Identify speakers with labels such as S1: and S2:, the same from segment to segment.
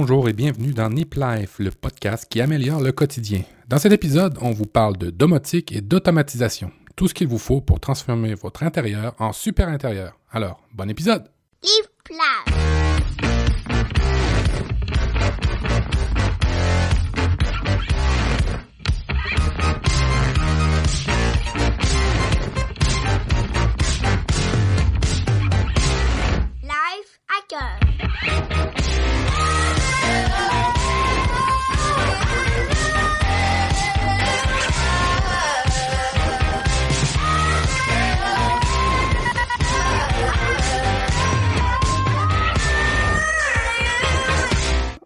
S1: bonjour et bienvenue dans Nip Life, le podcast qui améliore le quotidien. Dans cet épisode, on vous parle de domotique et d'automatisation. Tout ce qu'il vous faut pour transformer votre intérieur en super intérieur. Alors, bon épisode!
S2: Nip Life.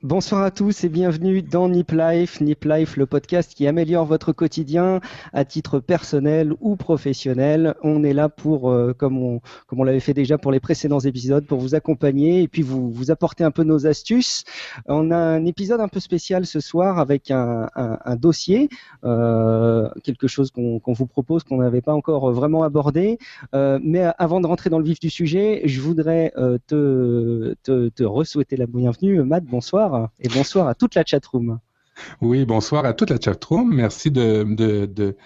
S3: Bonsoir à tous et bienvenue dans Nip Life. Nip Life, le podcast qui améliore votre quotidien à titre personnel ou professionnel. On est là pour, euh, comme on, l'avait fait déjà pour les précédents épisodes, pour vous accompagner et puis vous, vous apporter un peu nos astuces. On a un épisode un peu spécial ce soir avec un, dossier, euh, quelque chose qu'on vous propose qu'on n'avait pas encore vraiment abordé. Euh, mais avant de rentrer dans le vif du sujet, je voudrais te, te, te re-souhaiter la bienvenue. Matt, bonsoir et bonsoir à toute la chatroom.
S1: Oui, bonsoir à toute la chatroom. Merci de, de, de,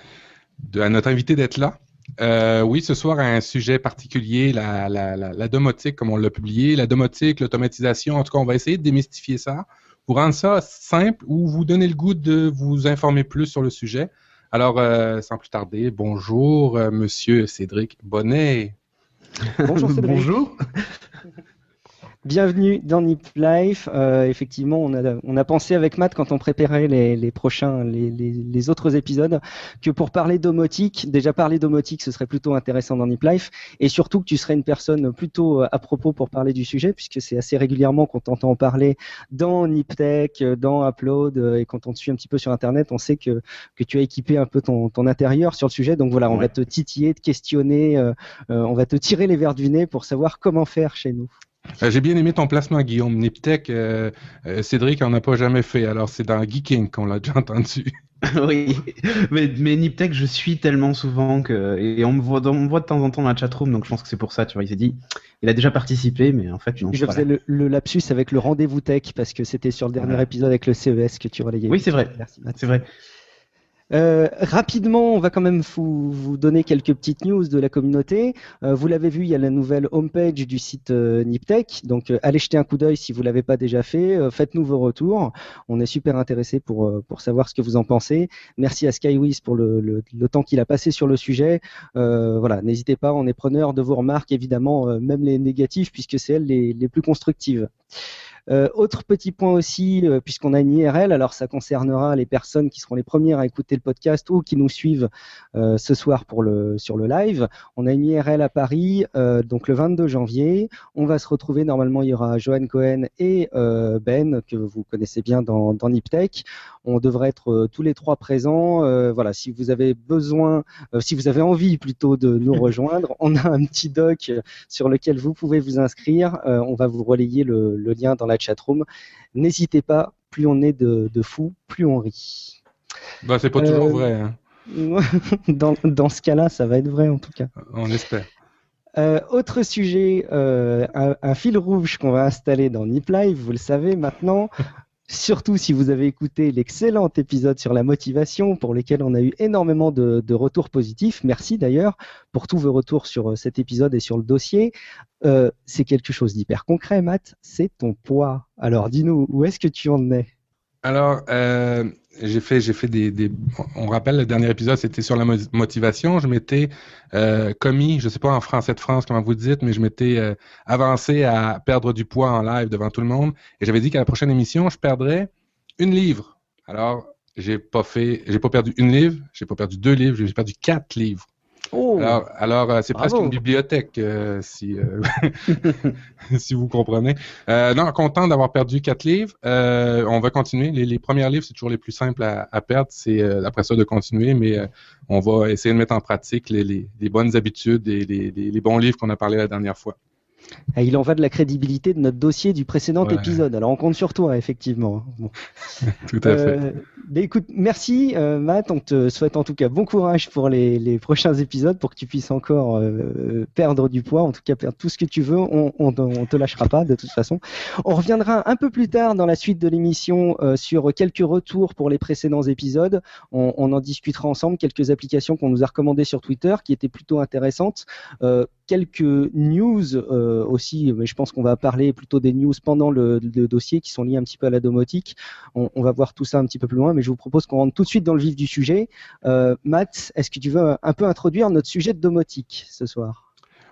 S1: de- à notre invité d'être là. Euh, oui, ce soir, un sujet particulier, la, la, la, la domotique, comme on l'a publié, la domotique, l'automatisation. En tout cas, on va essayer de démystifier ça, vous rendre ça simple ou vous donner le goût de vous informer plus sur le sujet. Alors, euh, sans plus tarder, bonjour, euh, monsieur Cédric Bonnet.
S3: Bonjour Cédric.
S4: Bonjour.
S3: Bienvenue dans Nip Life. Euh, effectivement, on a, on a pensé avec Matt quand on préparait les, les prochains, les, les, les autres épisodes, que pour parler domotique, déjà parler domotique, ce serait plutôt intéressant dans Nip Life, et surtout que tu serais une personne plutôt euh, à propos pour parler du sujet, puisque c'est assez régulièrement qu'on t'entend parler dans NipTech, euh, dans Upload, et quand on te suit un petit peu sur Internet, on sait que, que tu as équipé un peu ton, ton intérieur sur le sujet. Donc voilà, on
S4: Ouais.
S3: va te titiller, te questionner, euh, euh, on va te tirer les verres du nez pour savoir comment faire chez nous.
S1: Euh, J'ai bien aimé ton placement, Guillaume. Niptech, euh, euh, Cédric en a pas jamais fait. Alors, c'est dans Geeking qu'on l'a déjà entendu.
S4: oui, mais, mais Niptech, je suis tellement souvent que. Et on me, voit, on me voit de temps en temps dans la chatroom, donc je pense que c'est pour ça, tu vois. Il s'est dit, il a déjà participé, mais en fait, non.
S3: Je
S4: voilà.
S3: faisais le, le lapsus avec le rendez-vous tech parce que c'était sur le dernier épisode avec le CES que tu relayais.
S4: Oui, c'est vrai. C'est vrai.
S3: Euh, rapidement, on va quand même vous, donner quelques petites news de la communauté. Euh, vous l'avez vu, il y a la nouvelle homepage du site euh, Niptech. Donc, allez jeter un coup d'œil si vous l'avez pas déjà fait. Faites-nous vos retours. On est super intéressés pour, pour savoir ce que vous en pensez. Merci à Skywiz pour le, le, le temps qu'il a passé sur le sujet. Voilà, n'hésitez pas, on est preneur de vos remarques, évidemment, même les négatives, puisque c'est elles les, les plus constructives. Euh, autre petit point aussi, euh, puisqu'on a une IRL, alors ça concernera les personnes qui seront les premières à écouter le podcast ou qui nous suivent euh, ce soir pour le, sur le live. On a une IRL à Paris, donc le 22 janvier. On va se retrouver, normalement il y aura Johan Cohen et Ben, que vous connaissez bien dans, dans Niptech. On devrait être tous les trois présents. Voilà, si vous avez besoin, si vous avez envie plutôt de nous rejoindre, on a un petit doc sur lequel vous pouvez vous inscrire. On va vous relayer le, le lien dans la chatroom. N'hésitez pas, plus on est de, de fous, plus on rit.
S1: Bah, c'est pas toujours
S3: Euh,
S1: vrai, hein.
S3: dans, dans ce cas-là, ça va être vrai en tout cas.
S1: on espère.
S3: Euh, autre sujet, euh, un, un fil rouge qu'on va installer dans Nip Live, vous le savez maintenant. Surtout si vous avez écouté l'excellent épisode sur la motivation, pour lequel on a eu énormément de, retours positifs. Merci d'ailleurs pour tous vos retours sur euh, cet épisode et sur le dossier. Euh, c'est quelque chose d'hyper concret, Matt. C'est ton poids. Alors, dis-nous, où est-ce que tu en es?
S1: Euh, j'ai fait, j'ai fait des, des. On rappelle, le dernier épisode, c'était sur la mo- motivation. Je m'étais euh, commis, je sais pas en français de France comment vous dites, mais je m'étais euh, avancé à perdre du poids en live devant tout le monde. Et j'avais dit qu'à la prochaine émission, je perdrais une livre. Alors, j'ai pas fait, j'ai pas perdu une livre, j'ai pas perdu deux livres, j'ai perdu quatre livres.
S3: Oh,
S1: Alors, alors euh, c'est presque une bibliothèque, euh, si, euh, si vous comprenez. Euh, non, content d'avoir perdu quatre livres. On va continuer. Les, les premiers livres, c'est toujours les plus simples à, à perdre. C'est après ça de continuer, mais on va essayer de mettre en pratique les, les, les bonnes habitudes et les bons livres qu'on a parlé la dernière fois.
S3: Et il en va de la crédibilité de notre dossier du précédent
S1: Ouais.
S3: épisode. Alors on compte sur toi, effectivement. Bon.
S1: Tout à fait.
S3: Euh, Ben, écoute, merci euh, Matt. On te souhaite en tout cas bon courage pour les, les prochains épisodes pour que tu puisses encore euh, perdre du poids, en tout cas perdre tout ce que tu veux. On, on, on te lâchera pas de toute façon. On reviendra un peu plus tard dans la suite de l'émission sur quelques retours pour les précédents épisodes. On, on en discutera ensemble quelques applications qu'on nous a recommandées sur Twitter qui étaient plutôt intéressantes. Quelques news euh, aussi, mais je pense qu'on va parler plutôt des news pendant le, le, dossier qui sont liés un petit peu à la domotique. On, on, va voir tout ça un petit peu plus loin, mais je vous propose qu'on rentre tout de suite dans le vif du sujet. Euh, Matt, est-ce que tu veux un peu introduire notre sujet de domotique ce soir?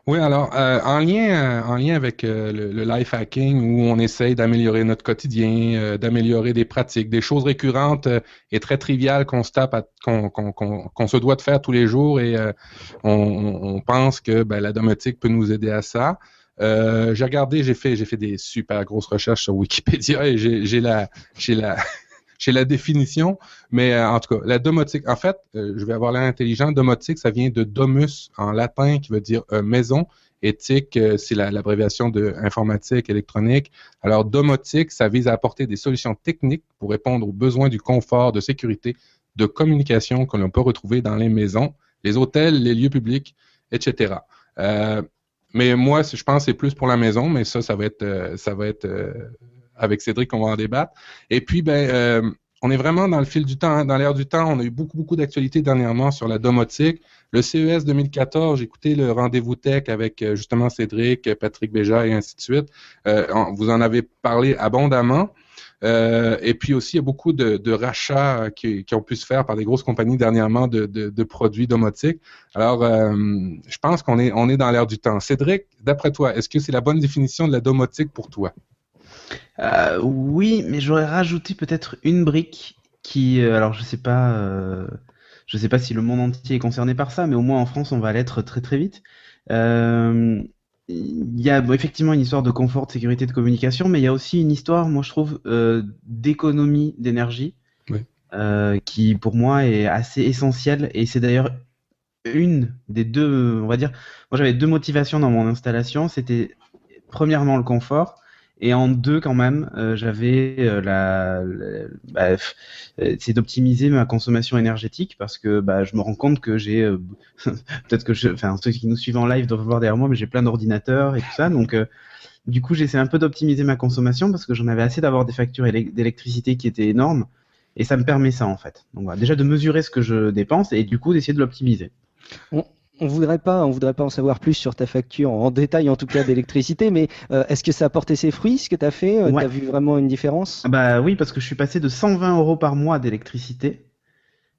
S1: Oui, alors euh, en lien euh, en lien avec euh, le, life hacking où on essaye d'améliorer notre quotidien, euh, d'améliorer des pratiques, des choses récurrentes et très triviales qu'on se tape, qu'on se doit de faire tous les jours et on, on, pense que ben, la domotique peut nous aider à ça. j'ai regardé, j'ai fait j'ai fait des super grosses recherches sur Wikipédia et j'ai la j'ai la j'ai la définition, mais euh, en tout cas, la domotique, en fait, euh, je vais avoir l'air intelligent, domotique, ça vient de domus en latin qui veut dire euh, maison. Éthique, c'est l'abréviation de informatique, électronique. Alors, domotique, ça vise à apporter des solutions techniques pour répondre aux besoins du confort, de sécurité, de communication que l'on peut retrouver dans les maisons, les hôtels, les lieux publics, etc. Mais moi, je pense c'est plus pour la maison, mais ça, ça va être, ça va être avec Cédric, on va en débattre. Et puis, ben, euh, on est vraiment dans le fil du temps, hein, dans l'air du temps. On a eu beaucoup, beaucoup d'actualités dernièrement sur la domotique. Le CES 2014, j'ai écouté le rendez-vous tech avec euh, justement Cédric, Patrick Béja et ainsi de suite. Euh, vous en avez parlé abondamment. Et puis aussi, il y a beaucoup de, rachats qui, ont pu se faire par des grosses compagnies dernièrement de, produits domotiques. Alors, je pense qu'on est, on est dans l'air du temps. Cédric, d'après toi, est-ce que c'est la bonne définition de la domotique pour toi?
S4: Euh, oui, mais j'aurais rajouté peut-être une brique qui, euh, alors je sais pas, euh, je sais pas si le monde entier est concerné par ça, mais au moins en France, on va l'être très très vite. Euh, il y a bon, effectivement une histoire de confort, de sécurité, de communication, mais il y a aussi une histoire, moi je trouve, d'économie d'énergie,
S1: oui.
S4: qui pour moi est assez essentielle, et c'est d'ailleurs une des deux, on va dire, moi j'avais deux motivations dans mon installation, c'était premièrement le confort, et en deux, quand même, euh, j'avais euh, la, bah, euh, c'est d'optimiser ma consommation énergétique parce que bah, je me rends compte que j'ai euh, peut-être que je, enfin ceux qui nous suivent en live doivent voir derrière moi, mais j'ai plein d'ordinateurs et tout ça, donc euh, du coup j'essaie un peu d'optimiser ma consommation parce que j'en avais assez d'avoir des factures d'électricité qui étaient énormes et ça me permet ça en fait. Donc voilà, déjà de mesurer ce que je dépense et du coup d'essayer de l'optimiser.
S3: On voudrait pas, on voudrait pas en savoir plus sur ta facture en détail en tout cas d'électricité, mais euh, est-ce que ça a porté ses fruits ce que tu as fait ouais. Tu as vu vraiment une différence?
S4: Bah oui, parce que je suis passé de 120 euros par mois d'électricité,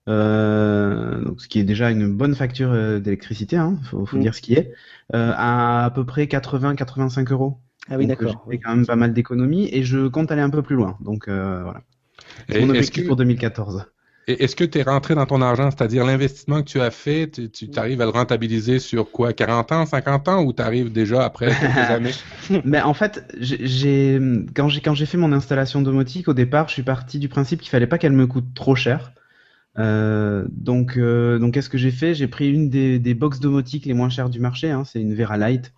S4: euh, donc ce qui est déjà une bonne facture euh, d'électricité, hein, faut, faut mmh. dire ce qui est, euh, à à peu près 80-85 euros.
S3: Ah oui, d'accord.
S4: J'ai quand même pas mal d'économies et je compte aller un peu plus loin. Donc euh, voilà. C'est mon objectif que... pour 2014.
S1: Est-ce que tu es rentré dans ton argent, c'est-à-dire l'investissement que tu as fait, tu, tu arrives à le rentabiliser sur quoi, 40 ans, 50 ans, ou tu arrives déjà après quelques années?
S4: Mais en fait, j'ai quand j'ai quand j'ai fait mon installation domotique au départ, je suis parti du principe qu'il fallait pas qu'elle me coûte trop cher. Euh, donc euh, donc qu'est-ce que j'ai fait? J'ai pris une des, des box domotiques les moins chères du marché, hein, c'est une Vera Lite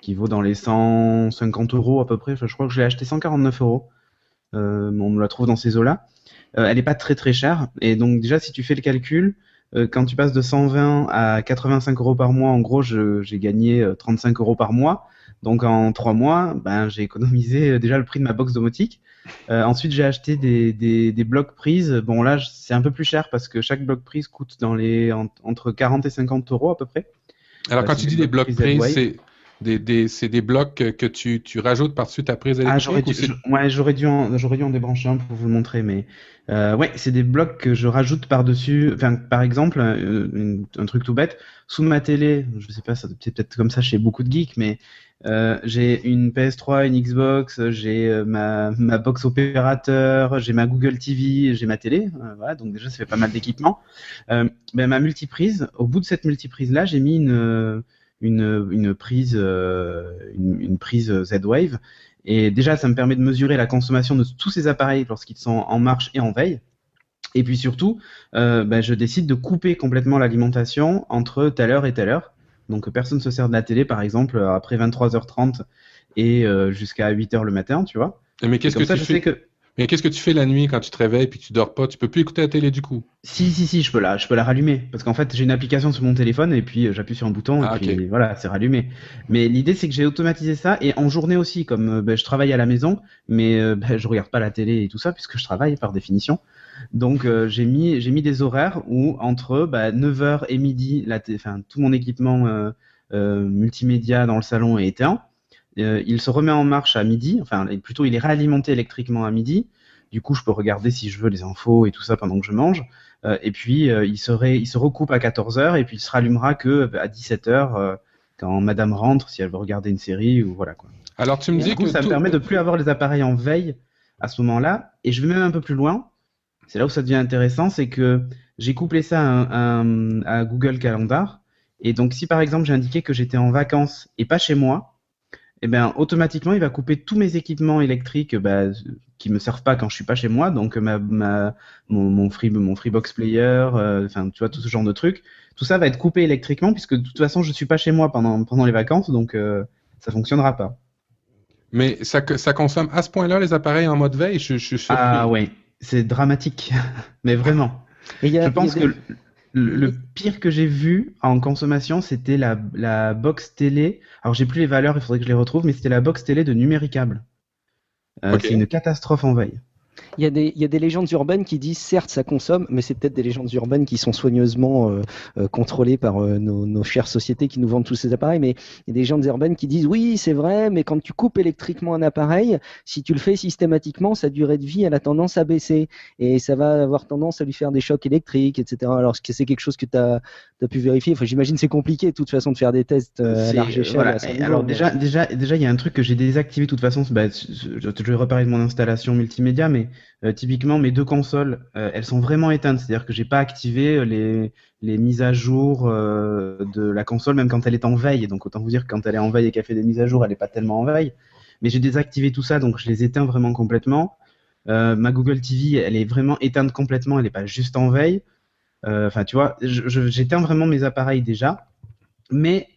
S4: qui vaut dans les 150 euros à peu près. Enfin, je crois que je l'ai acheté 149 euros. Euh, on me la trouve dans ces eaux-là euh, elle n'est pas très très chère. Et donc déjà, si tu fais le calcul, euh, quand tu passes de 120 à 85 euros par mois, en gros, j'ai gagné 35 euros par mois. Donc en trois mois, ben, j'ai économisé déjà le prix de ma box domotique. Euh, ensuite, j'ai acheté des, des, des, blocs prises. Bon là, c'est un peu plus cher parce que chaque bloc prise coûte dans les en, entre 40 et 50 euros à peu près.
S1: Alors euh, quand tu dis des blocs prises, c'est des, des, c'est des blocs que tu, tu rajoutes par-dessus ta prise électrique
S4: Ah, j'aurais dû, ouais, j'aurais dû, en, j'aurais dû en débrancher un pour vous le montrer, mais euh, ouais, c'est des blocs que je rajoute par-dessus. Enfin, par exemple, un, un, truc tout bête, sous ma télé, je sais pas, ça c'est peut-être comme ça chez beaucoup de geeks, mais euh, j'ai une PS3, une Xbox, j'ai euh, ma, ma box opérateur, j'ai ma Google TV, j'ai ma télé. Euh, voilà, donc déjà ça fait pas mal d'équipements. Euh, ben, ma multiprise, au bout de cette multiprise là, j'ai mis une une, une prise une, une prise Z-Wave et déjà, ça me permet de mesurer la consommation de tous ces appareils lorsqu'ils sont en marche et en veille. Et puis surtout, euh, ben, je décide de couper complètement l'alimentation entre telle heure et telle heure. Donc personne ne se sert de la télé, par exemple, après 23h30 et euh, jusqu'à 8h le matin, tu vois.
S1: Mais qu'est-ce que
S4: ça,
S1: tu
S4: je
S1: fais?
S4: sais que
S1: Mais qu'est-ce que tu fais la nuit quand tu te réveilles puis tu dors pas? Tu peux plus écouter la télé du coup
S4: Si, si, si, je peux la, je peux la rallumer. Parce qu'en fait, j'ai une application sur mon téléphone et puis euh, j'appuie sur un bouton et
S1: Ah,
S4: puis voilà, c'est rallumé. Mais l'idée, c'est que j'ai automatisé ça et en journée aussi, comme euh, ben, je travaille à la maison, mais euh, ben, je regarde pas la télé et tout ça puisque je travaille par définition. Donc euh, j'ai mis, j'ai mis des horaires où entre bah, 9h et midi, la enfin, tout mon équipement euh, euh, multimédia dans le salon est éteint. Euh, il se remet en marche à midi, enfin plutôt il est réalimenté électriquement à midi. Du coup, je peux regarder si je veux les infos et tout ça pendant que je mange. Euh, et puis, euh, il, serait, il se recoupe à 14h et puis il se rallumera que euh, à 17h euh, quand madame rentre, si elle veut regarder une série ou voilà quoi.
S1: Alors tu me
S4: Et
S1: dis
S4: du coup,
S1: que
S4: ça me permet de plus avoir les appareils en veille à ce moment-là. Et je vais même un peu plus loin. C'est là où ça devient intéressant, c'est que j'ai couplé ça à Google Calendar. Et donc, si par exemple j'ai indiqué que j'étais en vacances et pas chez moi, eh ben automatiquement il va couper tous mes équipements électriques bah, qui me servent pas quand je suis pas chez moi. Donc ma, ma mon, mon free mon Freebox Player, euh, enfin tu vois tout ce genre de trucs. Tout ça va être coupé électriquement puisque de toute façon je suis pas chez moi pendant pendant les vacances, donc euh, ça fonctionnera pas.
S1: Mais ça, ça consomme à ce point-là les appareils en mode veille? Je, je suis surpris.
S4: Ah ouais, c'est dramatique, mais vraiment.
S3: Et il y a-
S4: Je pense
S3: il y a
S4: que le, le pire que j'ai vu en consommation, c'était la, la box télé. Alors j'ai plus les valeurs, il faudrait que je les retrouve, mais c'était la box télé de Numéricable. Euh. C'est une catastrophe en veille.
S3: Il y, a des, il y a des légendes urbaines qui disent certes ça consomme, mais c'est peut-être des légendes urbaines qui sont soigneusement euh, euh, contrôlées par euh, nos, nos chères sociétés qui nous vendent tous ces appareils. Mais il y a des légendes urbaines qui disent oui c'est vrai, mais quand tu coupes électriquement un appareil, si tu le fais systématiquement, sa durée de vie elle a tendance à baisser et ça va avoir tendance à lui faire des chocs électriques, etc. Alors que c'est quelque chose que tu as, pu vérifier enfin, J'imagine c'est compliqué de toute façon de faire des tests euh, à large échelle.
S4: voilà.
S3: à
S4: alors
S3: mais-
S4: déjà, déjà, déjà, il y a un truc que j'ai désactivé de toute façon. Bah, je, je- je vais reparler de mon installation multimédia, mais euh, typiquement mes deux consoles, euh, elles sont vraiment éteintes. C'est-à-dire que j'ai pas activé les les mises à jour euh, de la console, même quand elle est en veille. Donc autant vous dire que quand elle est en veille et qu'elle fait des mises à jour, elle est pas tellement en veille. Mais j'ai désactivé tout ça, donc je les éteins vraiment complètement. Euh, ma Google TV, elle est vraiment éteinte complètement. Elle est pas juste en veille. Euh, Enfin, tu vois, j'éteins vraiment mes appareils déjà, mais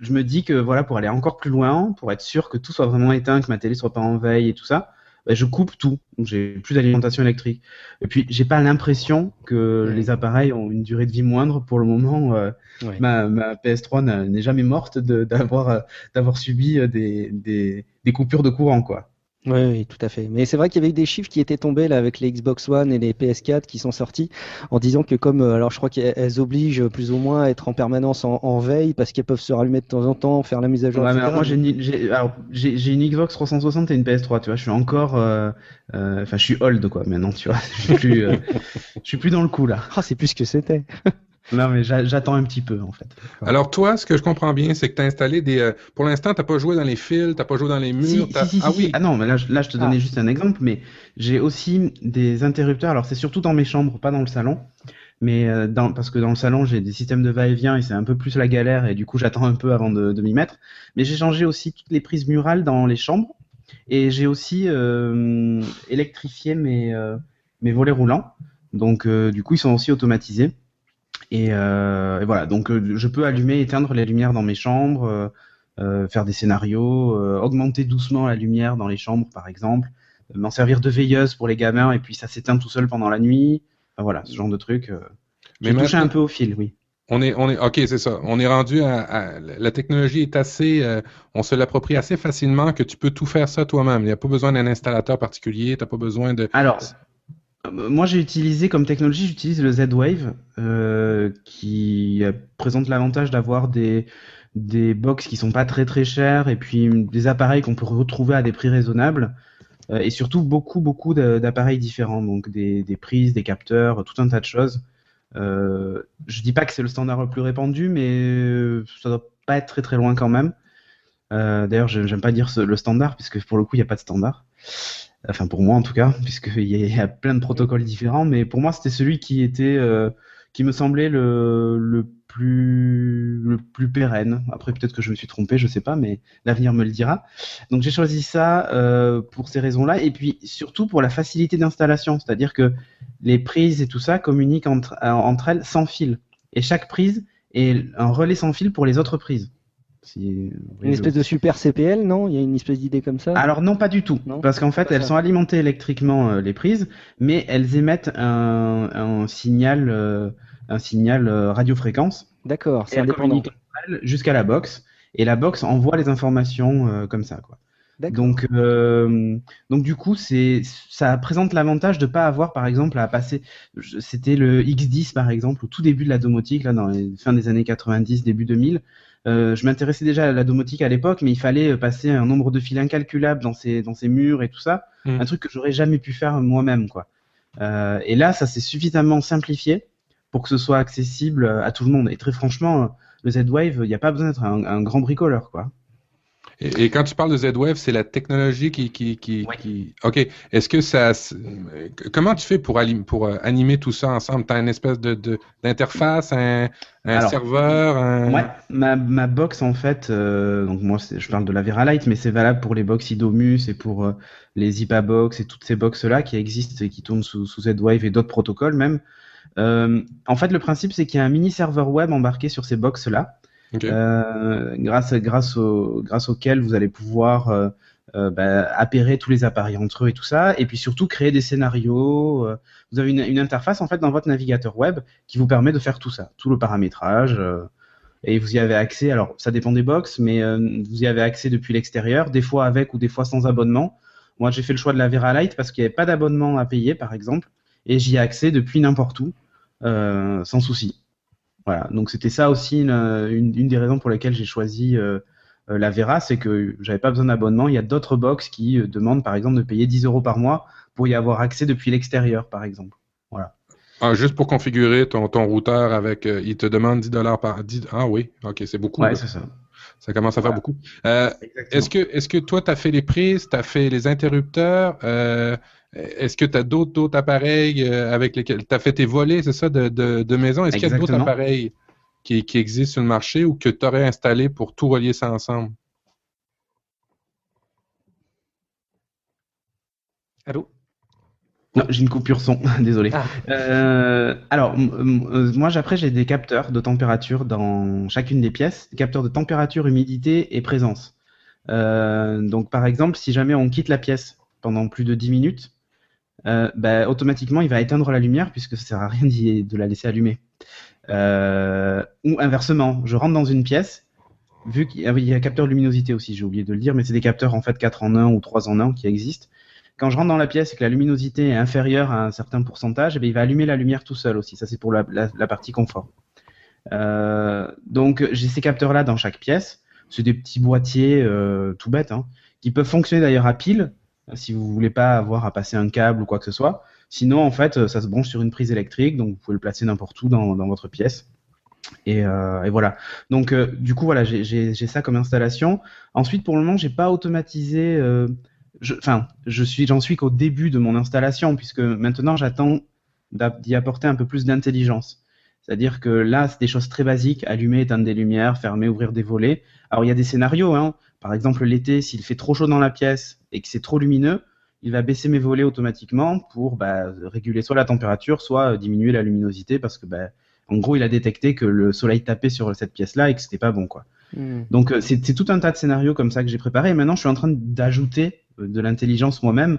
S4: je me dis que voilà, pour aller encore plus loin, pour être sûr que tout soit vraiment éteint, que ma télé soit pas en veille et tout ça, bah, je coupe tout. Donc j'ai plus d'alimentation électrique. Et puis j'ai pas l'impression que
S3: Ouais.
S4: les appareils ont une durée de vie moindre. Pour le moment, euh,
S3: Ouais.
S4: ma, ma PS3 n'a- n'est jamais morte d'avoir euh, d'avoir subi euh, des, des, des coupures de courant, quoi.
S3: Oui, oui, tout à fait. Mais c'est vrai qu'il y avait eu des chiffres qui étaient tombés là avec les Xbox One et les PS4 qui sont sortis en disant que comme, euh, alors je crois qu'elles elles obligent plus ou moins à être en permanence en, en veille parce qu'elles peuvent se rallumer de temps en temps, faire la mise à jour.
S4: Ouais, mais alors, moi j'ai une, Xbox 360 et une PS3, tu vois, je suis encore, euh, euh, enfin, je suis old quoi maintenant, tu vois, je suis plus, euh, je suis plus dans le coup là.
S3: Ah, c'est plus ce que c'était.
S4: Non, mais j'a- j'attends un petit peu en fait.
S1: Alors toi, ce que je comprends bien, c'est que tu as installé des... euh, pour l'instant, tu pas joué dans les fils, tu pas joué dans les murs.
S4: si,
S1: ah oui.
S4: Ah non, mais là, je- là je te donnais
S3: Ah.
S4: juste un exemple, mais j'ai aussi des interrupteurs. Alors c'est surtout dans mes chambres, pas dans le salon, mais euh, dans, parce que dans le salon j'ai des systèmes de va-et-vient et c'est un peu plus la galère et du coup j'attends un peu avant de, de m'y mettre. Mais j'ai changé aussi toutes les prises murales dans les chambres et j'ai aussi euh, électrifié mes euh, mes volets roulants. Donc euh, du coup ils sont aussi automatisés. Et, euh, et voilà, donc euh, je peux allumer, éteindre les lumières dans mes chambres, euh, faire des scénarios, augmenter doucement la lumière dans les chambres par exemple, m'en servir de veilleuse pour les gamins et puis ça s'éteint tout seul pendant la nuit. Enfin, voilà, ce genre de truc.
S1: mais maintenant,
S4: un peu au fil, oui.
S1: on est, on est, ok, c'est ça. On est rendu à, à- la technologie est assez, euh, on se l'approprie assez facilement que tu peux tout faire ça toi-même. Il n'y a pas besoin d'un installateur particulier, t'as pas besoin de.
S4: Alors, moi j'ai utilisé comme technologie, j'utilise le Z-Wave euh, qui euh, présente l'avantage d'avoir des des box qui sont pas très très chers et puis des appareils qu'on peut retrouver à des prix raisonnables euh, et surtout beaucoup beaucoup d'appareils différents donc des, des prises, des capteurs, tout un tas de choses. Euh, je dis pas que c'est le standard le plus répandu, mais euh, ça doit pas être très très loin quand même. Euh, D'ailleurs, je- j'aime pas dire le standard puisque pour le coup il n'y a pas de standard. Enfin pour moi en tout cas, puisqu'il y, a- plein de protocoles différents, mais pour moi c'était celui qui était euh, qui me semblait le, plus pérenne. Après peut-être que je me suis trompé, je sais pas, mais l'avenir me le dira. Donc j'ai choisi ça euh, pour ces raisons-là, et puis surtout pour la facilité d'installation, c'est-à-dire que les prises et tout ça communiquent entre elles sans fil, et chaque prise est un relais sans fil pour les autres prises. Si,
S3: Une espèce de super CPL, non? Il y a une espèce d'idée comme ça?
S4: Alors non, pas du tout.
S3: Non?
S4: Parce qu'en fait, elles
S3: ça.
S4: sont alimentées électriquement euh, les prises, mais elles émettent un, un signal, euh, un signal euh, radiofréquence.
S3: D'accord, c'est indépendant.
S4: jusqu'à la box, et la box envoie les informations euh, comme ça, quoi. Donc, euh, donc du coup, c'est, ça présente l'avantage de pas avoir, par exemple, à passer. C'était le X10, par exemple, au tout début de la domotique, là, dans les fin des années 90, début 2000. Euh, je m'intéressais déjà à la domotique à l'époque, mais il fallait euh, passer un nombre de fils incalculable dans ces, dans ces murs et tout ça.
S1: Mm.
S4: Un truc que j'aurais jamais pu faire moi-même, quoi. Euh, et là, ça s'est suffisamment simplifié pour que ce soit accessible à tout le monde. Et très franchement, le Z-Wave, il n'y a pas besoin d'être un, un grand bricoleur, quoi.
S1: Et, et quand tu parles de Z-Wave, c'est la technologie qui, qui, qui,
S4: Oui.
S1: qui- OK. Est-ce que ça... Comment tu fais pour, alim- pour euh, animer tout ça ensemble? Tu as une espèce de, de- d'interface, un, un
S4: Alors,
S1: serveur, un...
S4: Ouais, ma, ma box en fait, euh, donc moi je parle de la Veralight, mais c'est valable pour les box Idomus et pour euh, les Zipa Box et toutes ces box là qui existent et qui tournent sous, sous Z-Wave et d'autres protocoles même. Euh, en fait, le principe c'est qu'il y a un mini serveur web embarqué sur ces box euh, grâce grâce au grâce auquel vous allez pouvoir euh, euh, bah, appairer tous les appareils entre eux et tout ça, et puis surtout créer des scénarios. vous avez une, une interface en fait dans votre navigateur web qui vous permet de faire tout ça, tout le paramétrage. et vous y avez accès, alors ça dépend des box, mais euh, vous y avez accès depuis l'extérieur, des fois avec ou des fois sans abonnement. Moi j'ai fait le choix de la Veralight parce qu'il n'y avait pas d'abonnement à payer par exemple, et j'y ai accès depuis n'importe où, euh, sans souci. Voilà, donc c'était ça aussi une, une, une des raisons pour lesquelles j'ai choisi euh, euh, la Vera, c'est que j'avais pas besoin d'abonnement. Il y a d'autres box qui euh, demandent par exemple de payer 10 euros par mois pour y avoir accès depuis l'extérieur par exemple.
S1: Ah, juste pour configurer ton, ton routeur avec... euh, il te demande 10 dollars par... 10... Ah oui, OK, c'est beaucoup.
S4: Ouais, c'est ça.
S1: Ça commence à faire
S4: Voilà.
S1: beaucoup. Euh, Est-ce que, est-ce que toi, tu as fait les prises, tu as fait les interrupteurs? euh, est-ce que tu as d'autres, d'autres appareils euh, avec lesquels tu as fait tes volets, c'est ça, de, de, de maison? Est-ce qu'il y a d'autres appareils qui, qui existent sur le marché ou que tu aurais installé pour tout relier ça ensemble?
S3: Allô?
S4: Non, j'ai une coupure son, désolé.
S3: Ah.
S4: Euh, alors, m- m- euh, moi, j'ai- après, j'ai des capteurs de température dans chacune des pièces, des capteurs de température, humidité et présence. Euh, donc, par exemple, si jamais on quitte la pièce pendant plus de 10 minutes, euh, bah, automatiquement, il va éteindre la lumière puisque ça sert à rien de la laisser allumer. Euh, ou inversement, je rentre dans une pièce, vu qu'il y a, a capteur de luminosité aussi, j'ai oublié de le dire, mais c'est des capteurs en fait 4 en 1 ou 3 en 1 qui existent. Quand je rentre dans la pièce et que la luminosité est inférieure à un certain pourcentage, eh bien, il va allumer la lumière tout seul aussi. Ça, c'est pour la partie confort. Euh, donc, j'ai ces capteurs-là dans chaque pièce. C'est des petits boîtiers euh, tout bêtes, hein, qui peuvent fonctionner d'ailleurs à pile, si vous voulez pas avoir à passer un câble ou quoi que ce soit. Sinon, en fait, ça se branche sur une prise électrique, donc vous pouvez le placer n'importe où dans, votre pièce. Et, euh, voilà. Donc, euh, du coup, voilà, j'ai- ça comme installation. Ensuite, pour le moment, j'ai pas automatisé. euh, Enfin, je suis, j'en suis qu'au début de mon installation, puisque maintenant, j'attends d'y apporter un peu plus d'intelligence. C'est-à-dire que là, c'est des choses très basiques allumer, éteindre des lumières, fermer, ouvrir des volets. Alors, il y a des scénarios. Hein. Par exemple, l'été, s'il fait trop chaud dans la pièce et que c'est trop lumineux, il va baisser mes volets automatiquement pour bah, réguler soit la température, soit euh, diminuer la luminosité parce que, bah, en gros, il a détecté que le soleil tapait sur cette pièce-là et que c'était pas bon, quoi.
S3: Hmm.
S4: Donc euh, c'est tout un tas de scénarios comme ça que j'ai préparé. Et maintenant, je suis en train d'ajouter euh, de l'intelligence moi-même,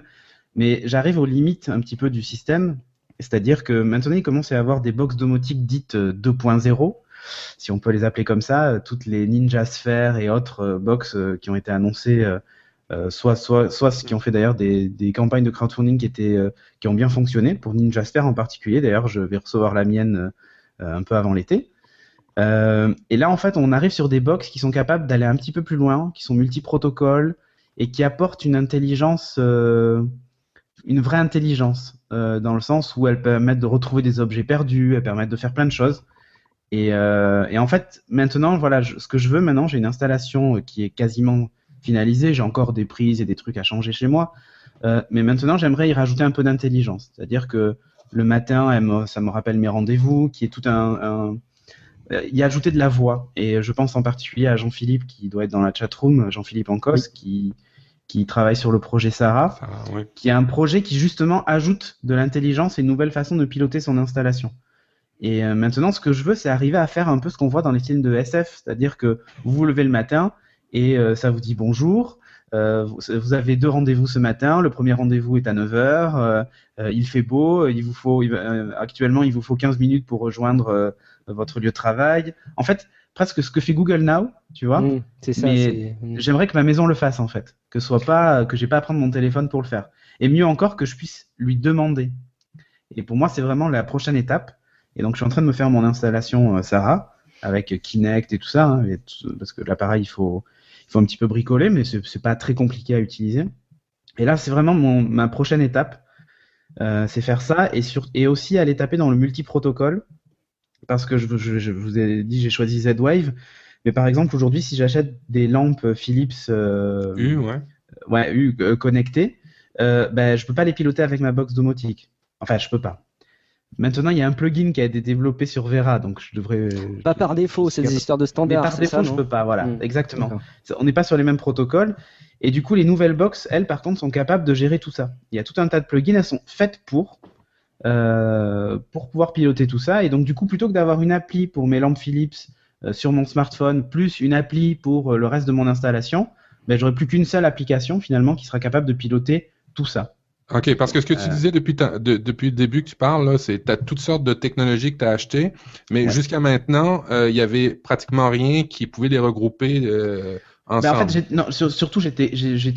S4: mais j'arrive aux limites un petit peu du système. C'est-à-dire que maintenant, il commence à y avoir des box domotiques dites euh, 2.0, si on peut les appeler comme ça, euh, toutes les Ninja Sphere et autres euh, box euh, qui ont été annoncées, soit, soit, qui ont fait d'ailleurs des, campagnes de crowdfunding qui, étaient, qui ont bien fonctionné, pour Ninja Sphere en particulier. D'ailleurs, je vais recevoir la mienne un peu avant l'été. Et là, en fait, on arrive sur des box qui sont capables d'aller un petit peu plus loin, qui sont multi-protocoles et qui apportent une intelligence, une vraie intelligence, dans le sens où elles permettent de retrouver des objets perdus, elles permettent de faire plein de choses. Et, euh, et en fait, maintenant, voilà, je- ce que je veux maintenant, j'ai une installation qui est quasiment finalisée. J'ai encore des prises et des trucs à changer chez moi. Euh, mais maintenant, j'aimerais y rajouter un peu d'intelligence. C'est-à-dire que le matin, elle me- ça me rappelle mes rendez-vous, qui est tout un, un- euh, y ajouter de la voix. Et je pense en particulier à Jean-Philippe qui doit être dans la chatroom, Jean-Philippe Ancos, qui, qui travaille sur le projet Sarah,
S1: oui.
S4: qui est un projet qui justement ajoute de l'intelligence et une nouvelle façon de piloter son installation. Et euh, maintenant, ce que je veux, c'est arriver à faire un peu ce qu'on voit dans les films de SF, c'est-à-dire que vous vous levez le matin et euh, ça vous dit bonjour. Euh, vous avez deux rendez-vous ce matin. Le premier rendez-vous est à 9h. il fait beau. Il vous faut euh, actuellement, il vous faut 15 minutes pour rejoindre euh, votre lieu de travail. En fait, presque ce que fait Google Now, tu vois.
S3: Mm, c'est ça.
S4: Mais
S3: c'est- mm.
S4: J'aimerais que ma maison le fasse en fait, que ce soit pas que j'ai pas à prendre mon téléphone pour le faire. Et mieux encore que je puisse lui demander. Et pour moi, c'est vraiment la prochaine étape. Et donc, je suis en train de me faire mon installation euh, Sarah avec Kinect et tout ça, hein, et tout- parce que l'appareil, il faut, il faut un petit peu bricoler, mais c'est c'est pas très compliqué à utiliser. Et là, c'est vraiment mon, ma prochaine étape, euh, c'est faire ça et, sur, et aussi aller taper dans le multiprotocole, parce que je, je, je vous ai dit, j'ai choisi Z-Wave. Mais par exemple, aujourd'hui, si j'achète des lampes Philips euh,
S1: U, ouais.
S4: ouais, U, euh, connectées, euh, ben, je peux pas les piloter avec ma box domotique. Enfin, je peux pas. Maintenant, il y a un plugin qui a été développé sur Vera, donc je devrais.
S3: Pas par défaut, c'est des histoires de
S4: Mais
S3: standard.
S4: par défaut,
S3: ça,
S4: je peux pas. Voilà,
S3: Mm.
S4: exactement. On n'est pas sur les mêmes protocoles. Et du coup, les nouvelles box, elles, par contre, sont capables de gérer tout ça. Il y a tout un tas de plugins, elles sont faites pour, euh, pour pouvoir piloter tout ça. Et donc, du coup, plutôt que d'avoir une appli pour mes lampes Philips euh, sur mon smartphone, plus une appli pour euh, le reste de mon installation, ben, j'aurai plus qu'une seule application, finalement, qui sera capable de piloter tout ça.
S1: OK, parce que ce que tu
S4: Euh.
S1: disais depuis, ta- de- depuis le début que tu parles, là, c'est tu as toutes sortes de technologies que tu as achetées, mais
S4: Ouais.
S1: jusqu'à maintenant, euh, il y avait pratiquement rien qui pouvait les regrouper euh,
S4: Ben,
S1: ensemble.
S4: en fait, non, sur- surtout, j'étais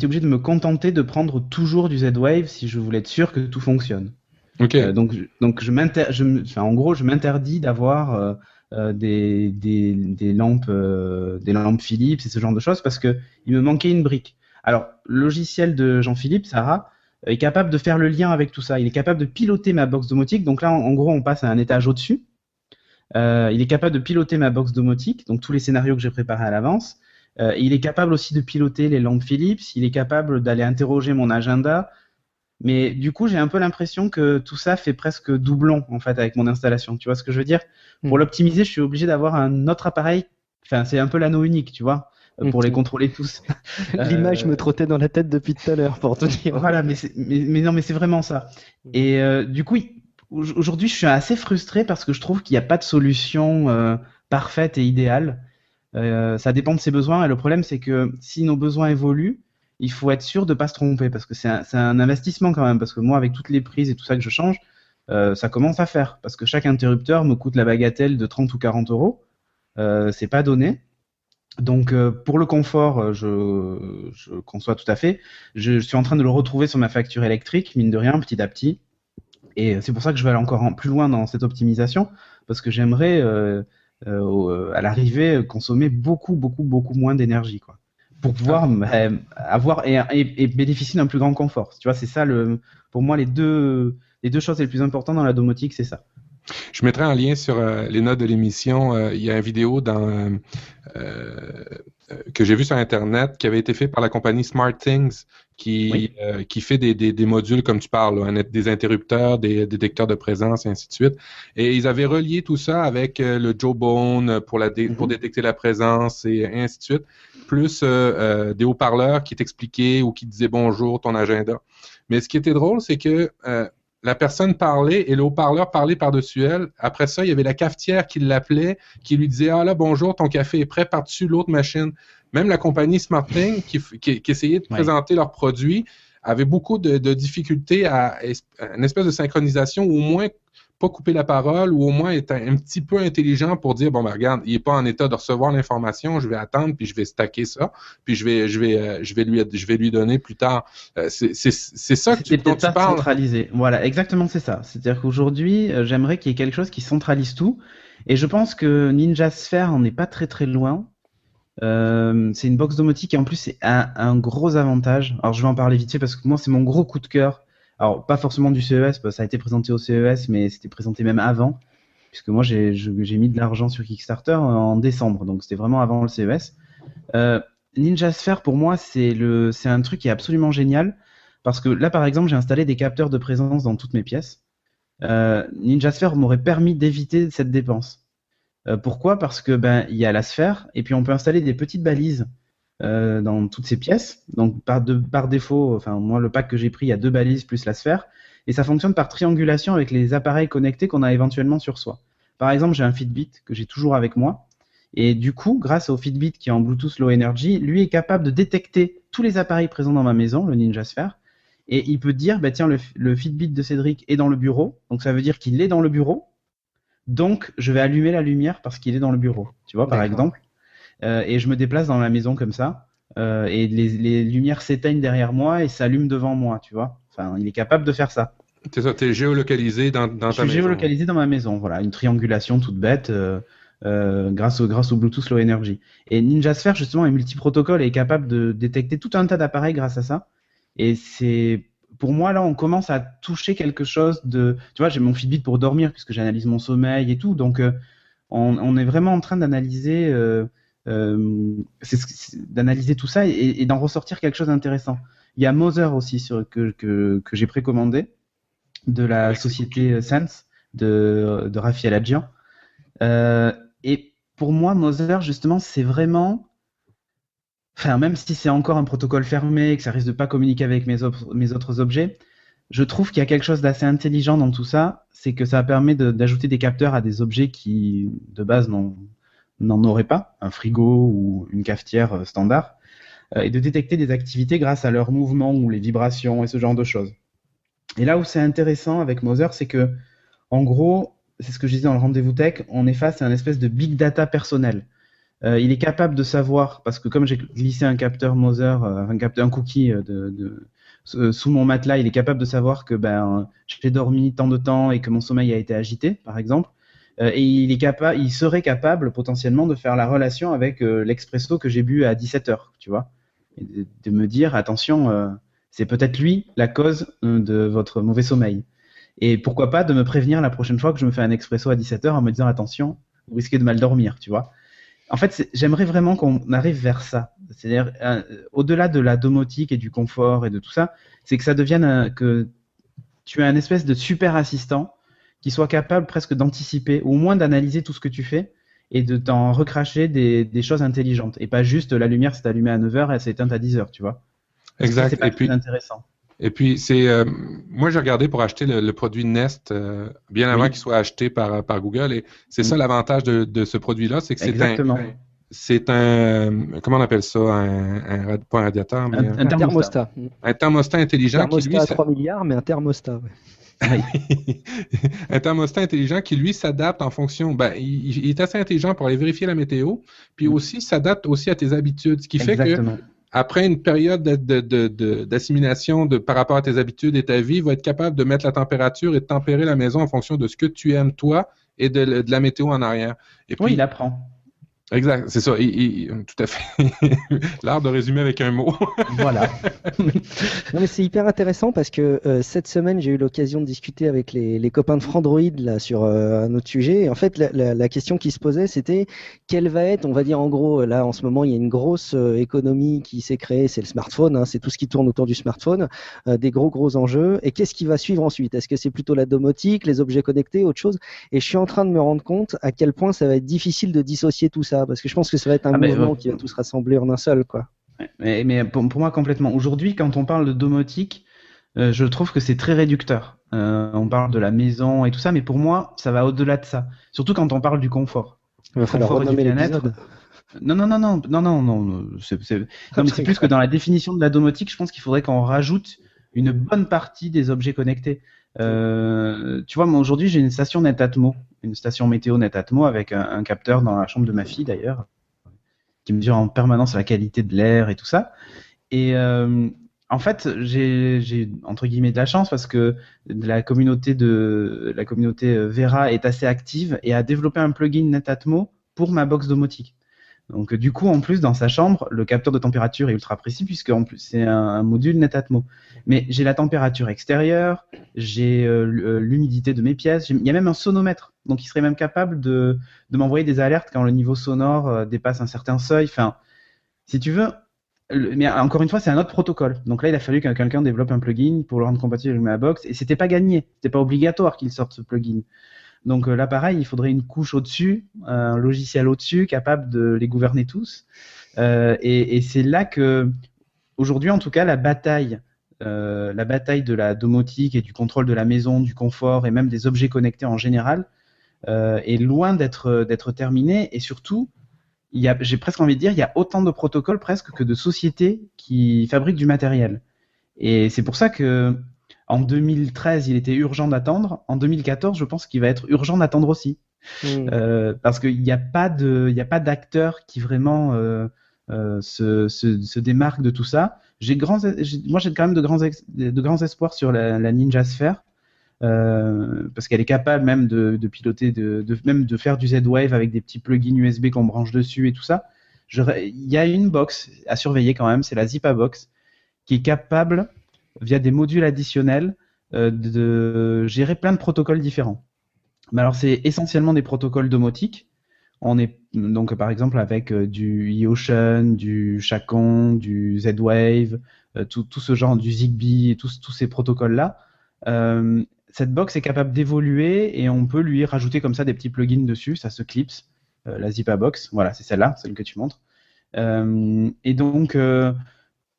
S4: obligé de me contenter de prendre toujours du Z-Wave si je voulais être sûr que tout fonctionne.
S1: OK.
S4: Euh, donc, donc je je enfin, en gros, je m'interdis d'avoir euh, euh, des, des, des lampes, euh, des lampes Philips et ce genre de choses parce que il me manquait une brique. Alors, logiciel de Jean-Philippe, Sarah, est capable de faire le lien avec tout ça. Il est capable de piloter ma box domotique. Donc là, en, en gros, on passe à un étage au-dessus. Euh, il est capable de piloter ma box domotique, donc tous les scénarios que j'ai préparés à l'avance. Euh, il est capable aussi de piloter les lampes Philips. Il est capable d'aller interroger mon agenda. Mais du coup, j'ai un peu l'impression que tout ça fait presque doublon en fait avec mon installation. Tu vois ce que je veux dire? Pour
S3: Hmm.
S4: l'optimiser, je suis obligé d'avoir un autre appareil. Enfin, c'est un peu l'anneau unique, tu vois, pour
S3: Hmm.
S4: les contrôler tous.
S3: L'image
S4: Euh,
S3: me trottait dans la tête depuis tout à l'heure, pour te dire.
S4: Voilà, mais, c'est- mais, mais non, mais c'est vraiment ça. Et euh, du coup, aujourd'hui, je suis assez frustré parce que je trouve qu'il n'y a pas de solution euh, parfaite et idéale. Euh, ça dépend de ses besoins. Et le problème, c'est que si nos besoins évoluent, il faut être sûr de pas se tromper parce que c'est un, investissement quand même. Parce que moi, avec toutes les prises et tout ça que je change, euh, ça commence à faire. Parce que chaque interrupteur me coûte la bagatelle de 30 ou 40 euros. Euh, c'est pas donné. Donc, euh, pour le confort, euh, je, je conçois tout à fait. Je, je suis en train de le retrouver sur ma facture électrique, mine de rien, petit à petit. Et c'est pour ça que je vais aller encore en- plus loin dans cette optimisation, parce que j'aimerais, euh, euh, euh, à l'arrivée, consommer beaucoup, beaucoup, beaucoup moins d'énergie, quoi. Pour pouvoir euh, avoir et, et- et bénéficier d'un plus grand confort. Tu vois, c'est ça, le, pour moi, les deux, les deux choses les plus importantes dans la domotique, c'est ça.
S1: Je mettrai un lien sur euh, les notes de l'émission. Euh, il y a une vidéo dans, euh, euh, que j'ai vue sur Internet qui avait été fait par la compagnie SmartThings qui,
S4: Oui.
S1: euh, qui fait des, des, des modules, comme tu parles, là, des interrupteurs, des détecteurs de présence et ainsi de suite. Et ils avaient relié tout ça avec le Jawbone pour, la dé- pour
S4: Mhm.
S1: détecter la présence et ainsi de suite, plus des haut-parleurs qui t'expliquaient ou qui disaient bonjour, ton agenda. Mais ce qui était drôle, c'est que euh, la personne parlait et le haut-parleur parlait par-dessus elle. Après ça, il y avait la cafetière qui l'appelait, qui lui disait Ah là, bonjour, ton café est prêt par-dessus l'autre machine? Même la compagnie SmartThing qui, f- qui, qui essayait de
S4: Ouais.
S1: présenter leurs produits avait beaucoup de, de difficultés à, à une espèce de synchronisation, ou au moins pas couper la parole, ou au moins être un, un petit peu intelligent pour dire bon ben regarde, il n'est pas en état de recevoir l'information, je vais attendre, puis je vais stacker ça, puis je vais, je vais, euh, je vais lui, je vais lui donner plus tard. Euh, c'est ça que tu, dont tu
S4: pas
S1: parles.
S4: centralisé. Voilà, exactement, c'est ça. C'est-à-dire qu'aujourd'hui, euh, j'aimerais qu'il y ait quelque chose qui centralise tout. Et je pense que Ninja Sphere en est pas très très loin. Euh, c'est une box domotique et en plus c'est un, un gros avantage. Alors je vais en parler vite fait parce que moi c'est mon gros coup de cœur. Alors pas forcément du CES, que ça a été présenté au CES, mais c'était présenté même avant, puisque moi j'ai mis de l'argent sur Kickstarter en décembre, donc c'était vraiment avant le CES. Euh, Ninja Sphere pour moi c'est le c'est un truc qui est absolument génial parce que là par exemple j'ai installé des capteurs de présence dans toutes mes pièces. Euh, Ninja Sphere m'aurait permis d'éviter cette dépense. Euh, pourquoi? Parce que ben il y a la sphère et puis on peut installer des petites balises euh, dans toutes ces pièces. Donc par, de, par défaut, enfin moi le pack que j'ai pris, il y a deux balises plus la sphère et ça fonctionne par triangulation avec les appareils connectés qu'on a éventuellement sur soi. Par exemple, j'ai un Fitbit que j'ai toujours avec moi. Et du coup, grâce au Fitbit qui est en Bluetooth Low Energy, lui est capable de détecter tous les appareils présents dans ma maison, le Ninja Sphere. Et il peut dire, bah tiens, le, le Fitbit de Cédric est dans le bureau. Donc ça veut dire qu'il est dans le bureau. Donc je vais allumer la lumière parce qu'il est dans le bureau. Tu vois, par exemple. Euh, et je me déplace dans la maison comme ça. Euh, et les, les lumières s'éteignent derrière moi et s'allument devant moi, tu vois. Enfin, il est capable de faire ça.
S1: C'est ça, t'es géolocalisé dans, dans
S4: Je
S1: ta
S4: suis
S1: maison.
S4: géolocalisé dans ma maison, voilà, une triangulation toute bête euh, euh, grâce, au, grâce au Bluetooth Low Energy. Et Ninja Sphere, justement, est multiprotocole et est capable de détecter tout un tas d'appareils grâce à ça. Et c'est, pour moi, là, on commence à toucher quelque chose de. Tu vois, j'ai mon Fitbit pour dormir puisque j'analyse mon sommeil et tout. Donc, euh, on, on est vraiment en train d'analyser. Euh, euh, d'analyser tout ça et, et d'en ressortir quelque chose d'intéressant. Il y a Mother aussi sur, que, que, que j'ai précommandé de la société Sense de, de Raphaël Adjian. Euh, et pour moi, Mother, justement, c'est vraiment. Enfin, même si c'est encore un protocole fermé, que ça risque de pas communiquer avec mes, autres- mes autres objets, je trouve qu'il y a quelque chose d'assez intelligent dans tout ça. C'est que ça permet de- d'ajouter des capteurs à des objets qui, de base, n'en n'en auraient pas, un frigo ou une cafetière euh, standard, euh, et de détecter des activités grâce à leurs mouvements ou les vibrations et ce genre de choses. Et là où c'est intéressant avec Mother, c'est que, en gros, c'est ce que je disais dans le rendez-vous tech, on est face à un espèce de big data personnel. Euh, il est capable de savoir, parce que comme j'ai glissé un capteur Mother, euh, un cookie sous mon matelas, il est capable de savoir que ben j'ai dormi tant de temps et que mon sommeil a été agité, par exemple. Euh, et il serait capable potentiellement de faire la relation avec euh, l'expresso que j'ai bu à 17 heures, tu vois, de, me dire attention, euh, c'est peut-être lui la cause de votre mauvais sommeil. Et pourquoi pas de me prévenir la prochaine fois que je me fais un expresso à 17h en me disant attention, vous risquez de mal dormir, tu vois. En fait, j'aimerais vraiment qu'on arrive vers ça. C'est-à-dire, au-delà de la domotique et du confort et de tout ça, c'est que ça devienne que tu as un espèce de super assistant qui soit capable presque d'anticiper, ou au moins d'analyser tout ce que tu fais et de t'en recracher des, des choses intelligentes. Et pas juste la lumière s'est allumée à 9h et elle s'est éteinte à 10h, tu vois.
S1: Exact.
S4: C'est pas
S1: Et puis,
S4: très intéressant.
S1: Et puis, c'est euh, moi, j'ai regardé pour acheter le, le produit Nest euh, bien avant
S4: Oui.
S1: qu'il soit acheté par, par Google. Et c'est ça l'avantage de, de ce produit-là, c'est que c'est un,
S4: Exactement.
S1: c'est un, comment on appelle ça, un, un rad- pas un radiateur, mais
S4: Un-
S1: un,
S4: un
S3: Un thermostat.
S1: un thermostat intelligent qui lui,
S3: thermostat à
S1: s'a-
S3: 3 milliards, mais un thermostat. ouais.
S1: un thermostat intelligent qui lui s'adapte en fonction. Ben, il, il est assez intelligent pour aller vérifier la météo, puis
S4: Mm.
S1: aussi s'adapte aussi à tes habitudes, ce qui fait que après une période de- de- de- de- d'assimilation de, par rapport à tes habitudes et ta vie, il va être capable de mettre la température et de tempérer la maison en fonction de ce que tu aimes toi et de, de la météo en arrière. Et puis,
S4: Oui, il apprend.
S1: Exact, c'est ça. Tout à fait. L'art de résumer avec un mot.
S4: Voilà.
S3: Non, mais c'est hyper intéressant parce que euh, cette semaine, j'ai eu l'occasion de discuter avec les, copains de Frandroid là, sur euh, un autre sujet. Et en fait, la, question qui se posait, c'était quelle va être, on va dire en gros, là en ce moment, il y a une grosse euh, économie qui s'est créée, c'est le smartphone, hein, c'est tout ce qui tourne autour du smartphone, des gros gros enjeux. Et qu'est-ce qui va suivre ensuite? Est-ce que c'est plutôt la domotique, les objets connectés, autre chose? Et je suis en train de me rendre compte à quel point ça va être difficile de dissocier tout ça parce que je pense que ça va être un
S4: Ah,
S3: mouvement qui va tous rassembler en un seul, quoi.
S4: Mais, mais pour, pour moi, complètement. Aujourd'hui, quand on parle de domotique, euh, je trouve que c'est très réducteur. Euh, on parle de la maison et tout ça, mais pour moi, ça va au-delà de ça. Surtout quand on parle du confort.
S3: Il va falloir
S4: confort
S3: renommer l'épisode.
S4: Non, non, non, non, non, non, non. C'est c'est- non, mais c'est plus que dans la définition de la domotique, je pense qu'il faudrait qu'on rajoute une bonne partie des objets connectés. Euh, tu vois, moi aujourd'hui, j'ai une station Netatmo, une station météo Netatmo avec un, capteur dans la chambre de ma fille d'ailleurs, qui mesure en permanence la qualité de l'air et tout ça. Et euh, en fait, j'ai j'ai, entre guillemets de la chance parce que la communauté de la communauté euh, Vera est assez active et a développé un plugin Netatmo pour ma box domotique. Donc du coup, en plus, dans sa chambre, le capteur de température est ultra précis puisque en plus c'est un, module Netatmo. Mais j'ai la température extérieure, j'ai euh, euh, l'humidité de mes pièces, il y a même un sonomètre. Donc il serait même capable de, m'envoyer des alertes quand le niveau sonore euh, dépasse un certain seuil. Enfin, si tu veux, mais encore une fois, c'est un autre protocole. Donc là, il a fallu que quelqu'un développe un plugin pour le rendre compatible avec ma box et c'était pas gagné, c'était pas obligatoire qu'il sorte ce plugin. Donc euh, là, pareil, il faudrait une couche au-dessus, un logiciel au-dessus, capable de les gouverner tous. Euh, et c'est là que, aujourd'hui, en tout cas, la bataille, euh, la bataille de la domotique et du contrôle de la maison, du confort et même des objets connectés en général, est loin d'être d'être terminé et surtout j'ai presque envie de dire il y a autant de protocoles presque que de sociétés qui fabriquent du matériel et c'est pour ça que en 2013 il était urgent d'attendre en 2014 je pense qu'il va être urgent d'attendre aussi
S3: Hmm.
S4: euh, parce qu'il n'y a pas d'acteur qui vraiment euh, euh, se, se, se démarque de tout ça j'ai moi j'ai quand même de grands ex- de grands espoirs sur la, la Ninja Sphere parce qu'elle est capable même de, de piloter, de, de- même de faire du Z-Wave avec des petits plugins USB qu'on branche dessus et tout ça. Il y a une box à surveiller quand même, c'est la Zipa Box, qui est capable, via des modules additionnels, euh, de gérer plein de protocoles différents. Mais alors c'est essentiellement des protocoles domotiques. On est donc par exemple avec euh, du eOcean, du Chacon, du Z-Wave, euh, tout, ce genre, du Zigbee tous, tous ces protocoles-là. Cette box est capable d'évoluer et on peut lui rajouter comme ça des petits plugins dessus, ça se clipse, la Zipa Box, voilà, c'est celle-là, celle que tu montres. Et donc,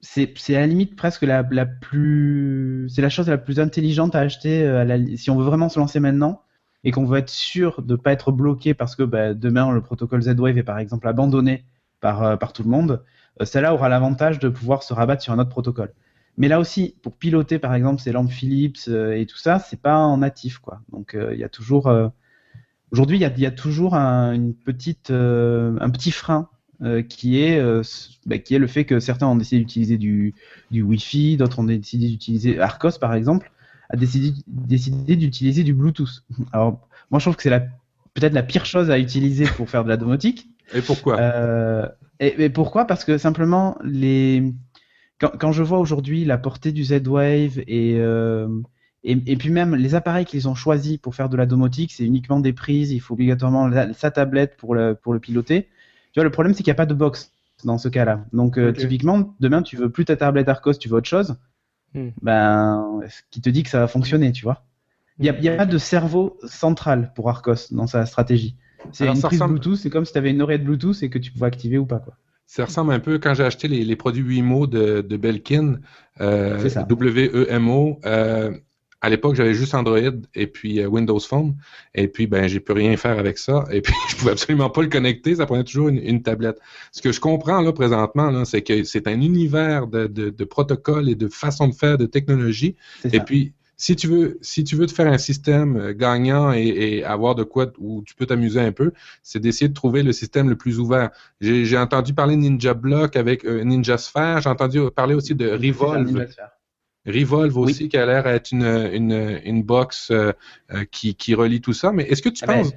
S4: c'est à la limite presque la, la plus, c'est la chose la plus intelligente à acheter euh, à la- si on veut vraiment se lancer maintenant et qu'on veut être sûr de pas être bloqué parce que bah, demain le protocole Z-Wave est par exemple abandonné par, euh, par tout le monde, euh, celle-là aura l'avantage de pouvoir se rabattre sur un autre protocole. Mais là aussi, pour piloter par exemple ces lampes Philips et tout ça, c'est pas en natif quoi. Donc il y a toujours, aujourd'hui il y a, toujours un, une petite, un petit frein euh, qui est, euh, bah, qui est le fait que certains ont décidé d'utiliser du, du Wi-Fi, d'autres ont décidé d'utiliser Arcos par exemple, a décidé, décidé d'utiliser du Bluetooth. Alors moi je trouve que c'est la peut-être la pire chose à utiliser pour faire de la domotique.
S1: Et pourquoi?
S4: Euh, et, et pourquoi? Parce que simplement, les... quand, quand je vois aujourd'hui la portée du Z-Wave et, et, et puis même les appareils qu'ils ont choisis pour faire de la domotique, c'est uniquement des prises, il faut obligatoirement la- sa tablette pour le, pour le piloter. Tu vois, le problème, c'est qu'il n'y a pas de box dans ce cas-là. Donc, euh, typiquement, demain, tu veux plus ta tablette Arcos, tu veux autre chose,
S3: Hmm.
S4: ben, ce qui te dit que ça va fonctionner, tu vois. Il n'y a, il y a pas de cerveau central pour Arcos dans sa stratégie. C'est une prise
S1: ressemble-
S4: Bluetooth, c'est comme si tu avais une oreille de Bluetooth et que tu pouvais activer ou pas. Quoi.
S1: Ça ressemble un peu quand j'ai acheté les, les produits Wimo de, de Belkin, euh,
S4: C'est ça.
S1: W-E-M-O. euh, à l'époque, j'avais juste Android et puis euh, Windows Phone. Et puis, ben, j'ai pu rien faire avec ça. Et puis, je pouvais absolument pas le connecter. Ça prenait toujours une, une tablette. Ce que je comprends là présentement, là, c'est que c'est un univers de, de, de protocoles et de façons de faire, de technologie. Et puis, si tu veux, si tu veux te faire un système euh, gagnant et, et avoir de quoi où tu peux t'amuser un peu, c'est d'essayer de trouver le système le plus ouvert. J'ai entendu parler de Ninja Block avec euh, Ninja Sphere. J'ai entendu parler aussi de
S4: ça,
S1: Revolve.
S4: Oui.
S1: aussi, qui a l'air d'être une, une, une box euh, euh, qui, qui relie tout ça. Mais est-ce que tu
S4: Ah ben,
S1: penses...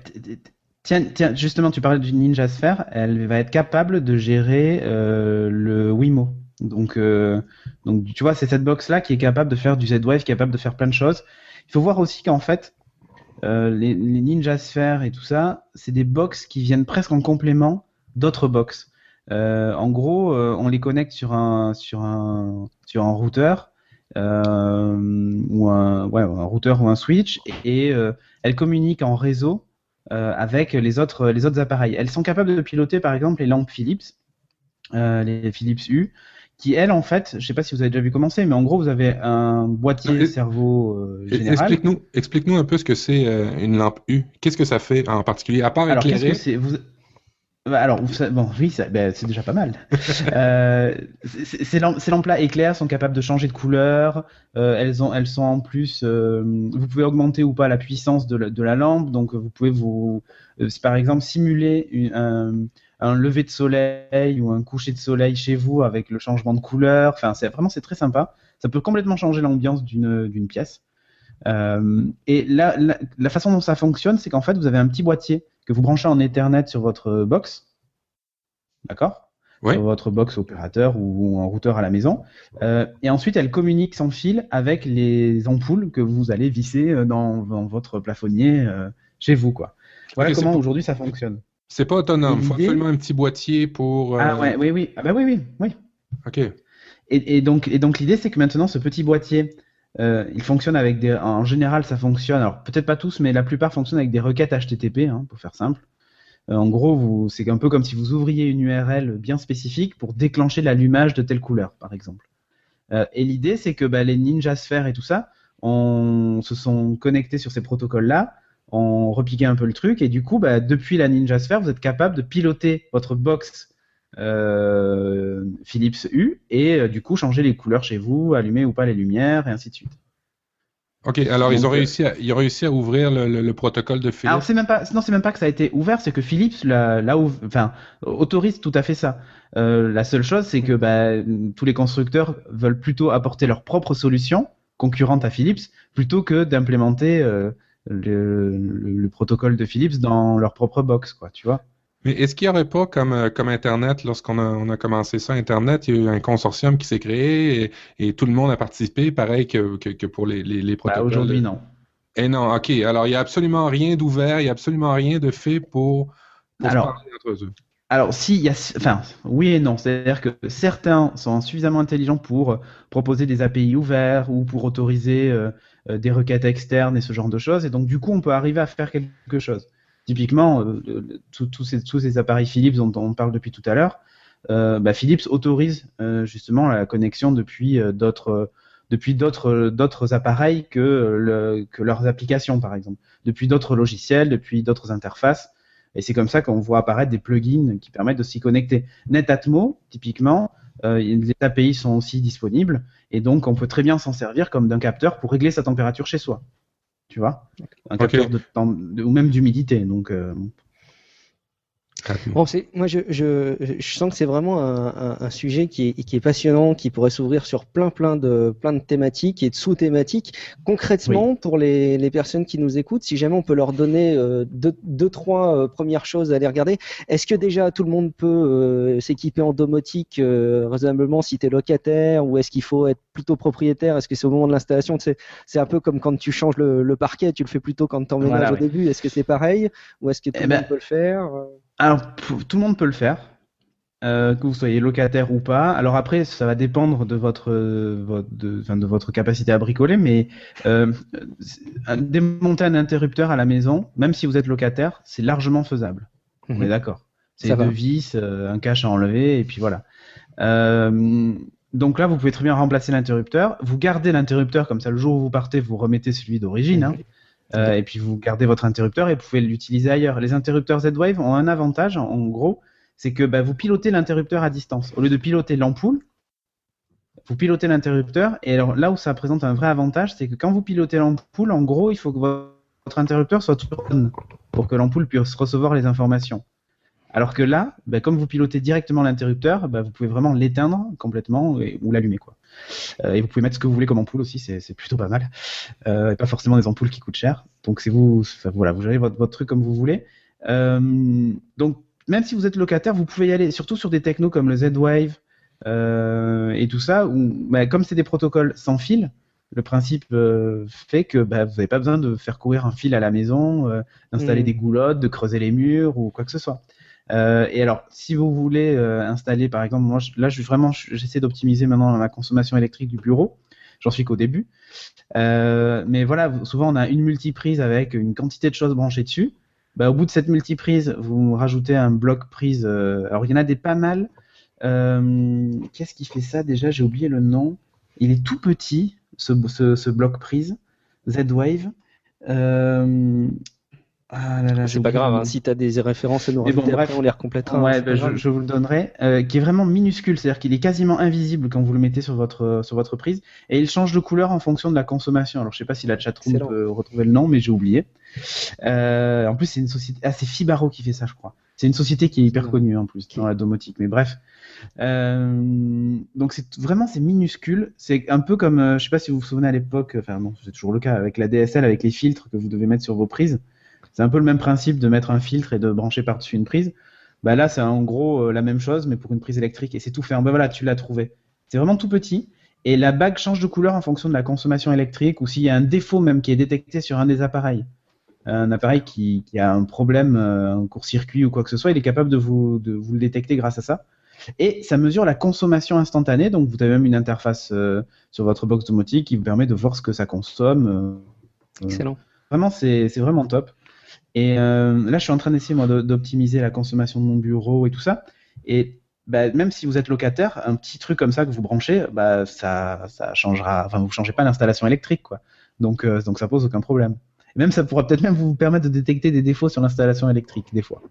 S4: Tiens, tiens, justement, tu parlais du Ninja Sphere. Elle va être capable de gérer euh, le Wimo. Donc, euh, donc, tu vois, c'est cette box-là qui est capable de faire du Z-Wave, qui est capable de faire plein de choses. Il faut voir aussi qu'en fait, les, les Ninja Sphere et tout ça, c'est des box qui viennent presque en complément d'autres box. En gros, on les connecte sur un sur un sur un routeur ou un ouais un routeur ou un switch et, euh, elles communiquent en réseau euh, avec les autres les autres appareils. Elles sont capables de piloter par exemple les lampes Philips, euh, les Philips U, qui elles en fait, je sais pas si vous avez déjà vu commencer, mais en gros vous avez un boîtier
S1: Euh,
S4: cerveau euh, général.
S1: Explique-nous explique un peu ce que c'est euh, une lampe U. Qu'est-ce que ça fait en particulier, à part
S4: Alors,
S1: éclairer?
S4: que c'est? Vous... Bah, Alors, bon, oui, ben, c'est déjà pas mal. euh, ces lampes- ces lampes-là éclairs sont capables de changer de couleur. euh, elles, ont, elles sont en plus. euh, vous pouvez augmenter ou pas la puissance de la, de la lampe. Donc, vous pouvez vous, par exemple, simuler une- un, un lever de soleil ou un coucher de soleil chez vous avec le changement de couleur. Enfin, c'est vraiment c'est très sympa. Ça peut complètement changer l'ambiance d'une pièce. Et là, la, la façon dont ça fonctionne, c'est qu'en fait, vous avez un petit boîtier que vous branchez en Ethernet sur votre box, d'accord? Sur votre box opérateur ou, en routeur à la maison. Euh, et ensuite, elle communique sans fil avec les ampoules que vous allez visser euh, dans, dans votre plafonnier euh, chez vous, quoi. Voilà comment aujourd'hui ça fonctionne.
S1: C'est pas autonome. Il faut absolument un petit boîtier pour... euh,
S4: Ah ouais, oui, oui. Ah bah oui, oui, oui.
S1: OK.
S4: Et, et donc, et donc l'idée, c'est que maintenant, ce petit boîtier, euh, il fonctionne avec des. En général, ça fonctionne. Alors peut-être pas tous, mais la plupart fonctionnent avec des requêtes HTTP, hein, pour faire simple. Euh, en gros, vous, c'est un peu comme si vous ouvriez une URL bien spécifique pour déclencher l'allumage de telle couleur, par exemple. Euh, et l'idée, c'est que bah, les Ninja Sphere et tout ça, on se sont connectés sur ces protocoles-là, ont repiqué un peu le truc et du coup, bah, depuis la Ninja Sphere, vous êtes capable de piloter votre box Philips U et euh, du coup changer les couleurs chez vous, allumer ou pas les lumières et ainsi de suite.
S1: Ok, alors ils ont
S4: euh,
S1: réussi à, ils ont réussi à ouvrir le, le- le protocole de Philips.
S4: Alors c'est même pas, non c'est même pas que ça a été ouvert, c'est que Philips l'a, l'a ouv- enfin autorise tout à fait ça. Euh, la seule chose c'est que bah, tous les constructeurs veulent plutôt apporter leur propre solution concurrente à Philips plutôt que d'implémenter euh, le, le- le protocole de Philips dans leur propre box quoi, tu vois.
S1: Mais est-ce qu'il n'y aurait pas, comme, euh, comme Internet, lorsqu'on a, on a commencé ça, Internet, il y a eu un consortium qui s'est créé et, et tout le monde a participé, pareil que, que, que pour les, les, les
S4: Bah,
S1: protocoles?
S4: aujourd'hui non.
S1: Et non, ok. Alors, il n'y a absolument rien d'ouvert, il n'y a absolument rien de fait pour,
S4: Alors,
S1: parler entre eux.
S4: Alors, si, y a, enfin, oui et non. C'est-à-dire que certains sont suffisamment intelligents pour euh, proposer des API ouverts ou pour autoriser euh, des requêtes externes et ce genre de choses. Et donc, du coup, on peut arriver à faire quelque chose. Typiquement, euh, tous ces, appareils Philips dont on parle depuis tout à l'heure, euh, bah, Philips autorise euh, justement la connexion depuis d'autres appareils que, le, que leurs applications, par exemple, depuis d'autres logiciels, depuis d'autres interfaces. Et c'est comme ça qu'on voit apparaître des plugins qui permettent de s'y connecter. NetAtmo, typiquement, les API sont aussi disponibles et donc on peut très bien s'en servir comme d'un capteur pour régler sa température chez soi. Tu vois Un capteur de, temps- ou même d'humidité. Donc, euh,
S3: Bon, moi, je, je, je sens que c'est vraiment un, un, un sujet qui est, qui est passionnant, qui pourrait s'ouvrir sur plein, plein de, plein de thématiques et de sous-thématiques. Concrètement, pour les, les personnes qui nous écoutent, si jamais on peut leur donner euh, deux, deux, trois euh, premières choses à aller regarder, est-ce que déjà tout le monde peut euh, s'équiper en domotique raisonnablement si tu es locataire ou est-ce qu'il faut être plutôt propriétaire? Est-ce que c'est au moment de l'installation? C'est un peu comme quand tu changes le, le parquet, tu le fais plutôt quand tu emménages
S4: Voilà,
S3: au
S4: oui.
S3: début. Est-ce que c'est pareil ou est-ce que tout
S4: Eh
S3: le
S4: ben,
S3: monde peut le faire
S4: Alors, tout le monde peut le faire, euh, que vous soyez locataire ou pas. Alors après, ça va dépendre de votre, euh, votre- de, enfin, de votre capacité à bricoler, mais euh, démonter un interrupteur à la maison, même si vous êtes locataire, c'est largement faisable. On est d'accord. C'est deux vis, un cache à enlever, et puis voilà. Euh, donc là, vous pouvez très bien remplacer l'interrupteur. Vous gardez l'interrupteur, comme ça, le jour où vous partez, vous remettez celui d'origine. hein. Euh, et puis vous gardez votre interrupteur et vous pouvez l'utiliser ailleurs. Les interrupteurs Z-Wave ont un avantage, en, gros, c'est que bah, vous pilotez l'interrupteur à distance. Au lieu de piloter l'ampoule, vous pilotez l'interrupteur. Et alors là où ça présente un vrai avantage, c'est que quand vous pilotez l'ampoule, en gros, il faut que votre interrupteur soit toujours pour que l'ampoule puisse recevoir les informations. Alors que là, bah, comme vous pilotez directement l'interrupteur, bah, vous pouvez vraiment l'éteindre complètement et- ou l'allumer. quoi. Euh, et vous pouvez mettre ce que vous voulez comme ampoule aussi, c'est plutôt pas mal. Euh, et pas forcément des ampoules qui coûtent cher. Donc c'est vous, enfin, voilà, vous gérez votre, votre truc comme vous voulez. Euh, donc même si vous êtes locataire, vous pouvez y aller, surtout sur des technos comme le Z-Wave et tout ça, où bah, comme c'est des protocoles sans fil, le principe euh, fait que bah, vous n'avez pas besoin de faire courir un fil à la maison, euh, d'installer
S3: Mhm.
S4: des goulottes, de creuser les murs ou quoi que ce soit. Euh, et alors, si vous voulez euh, installer, par exemple, moi, là, je, vraiment, je- j'essaie d'optimiser maintenant ma consommation électrique du bureau. J'en suis qu'au début. Euh, mais voilà, souvent, on a une multiprise avec une quantité de choses branchées dessus. Bah, au bout de cette multiprise, vous rajoutez un bloc prise. alors, il y en a des pas mal. Qu'est-ce qui fait ça déjà? J'ai oublié le nom. Il est tout petit, ce, bloc prise Z-Wave. Ah là là, j'ai
S3: C'est pas grave, hein, si tu as des références nous
S4: bon,
S3: rajouter après,
S4: bref.
S3: on les recomplétera. hein,
S4: Ouais, bah, je, je vous le donnerai, euh, qui est vraiment minuscule, c'est-à-dire qu'il est quasiment invisible quand vous le mettez sur votre sur votre prise, et il change de couleur en fonction de la consommation. Alors je sais pas si la chatroom
S3: Excellent.
S4: peut retrouver le nom, mais j'ai oublié. Euh, en plus, c'est une société, ah c'est Fibaro qui fait ça, je crois. C'est une société qui est hyper connue en plus dans la domotique, mais bref. Euh, donc c'est vraiment c'est minuscule. C'est un peu comme, euh, je sais pas si vous vous souvenez à l'époque, enfin non, c'est toujours le cas avec la DSL, avec les filtres que vous devez mettre sur vos prises. C'est un peu le même principe de mettre un filtre et de brancher par-dessus une prise. Bah là, c'est en gros euh, la même chose, mais pour une prise électrique et c'est tout fait. Bah voilà, tu l'as trouvé. C'est vraiment tout petit et la bague change de couleur en fonction de la consommation électrique ou s'il y a un défaut même qui est détecté sur un des appareils. Un appareil qui, qui a un problème, euh, un court-circuit ou quoi que ce soit, il est capable de vous, de vous le détecter grâce à ça. Et ça mesure la consommation instantanée, donc vous avez même une interface euh, sur votre box domotique qui vous permet de voir ce que ça consomme. euh,
S3: Excellent.
S4: Vraiment, c'est vraiment top. Et euh, là, je suis en train d'essayer moi d'optimiser la consommation de mon bureau et tout ça. Et bah, même si vous êtes locataire, un petit truc comme ça que vous branchez, bah, ça, ça changera. Enfin, vous changez pas l'installation électrique, quoi. Donc, euh, donc ça pose aucun problème. Et même ça pourra peut-être même vous permettre de détecter des défauts sur l'installation électrique des fois.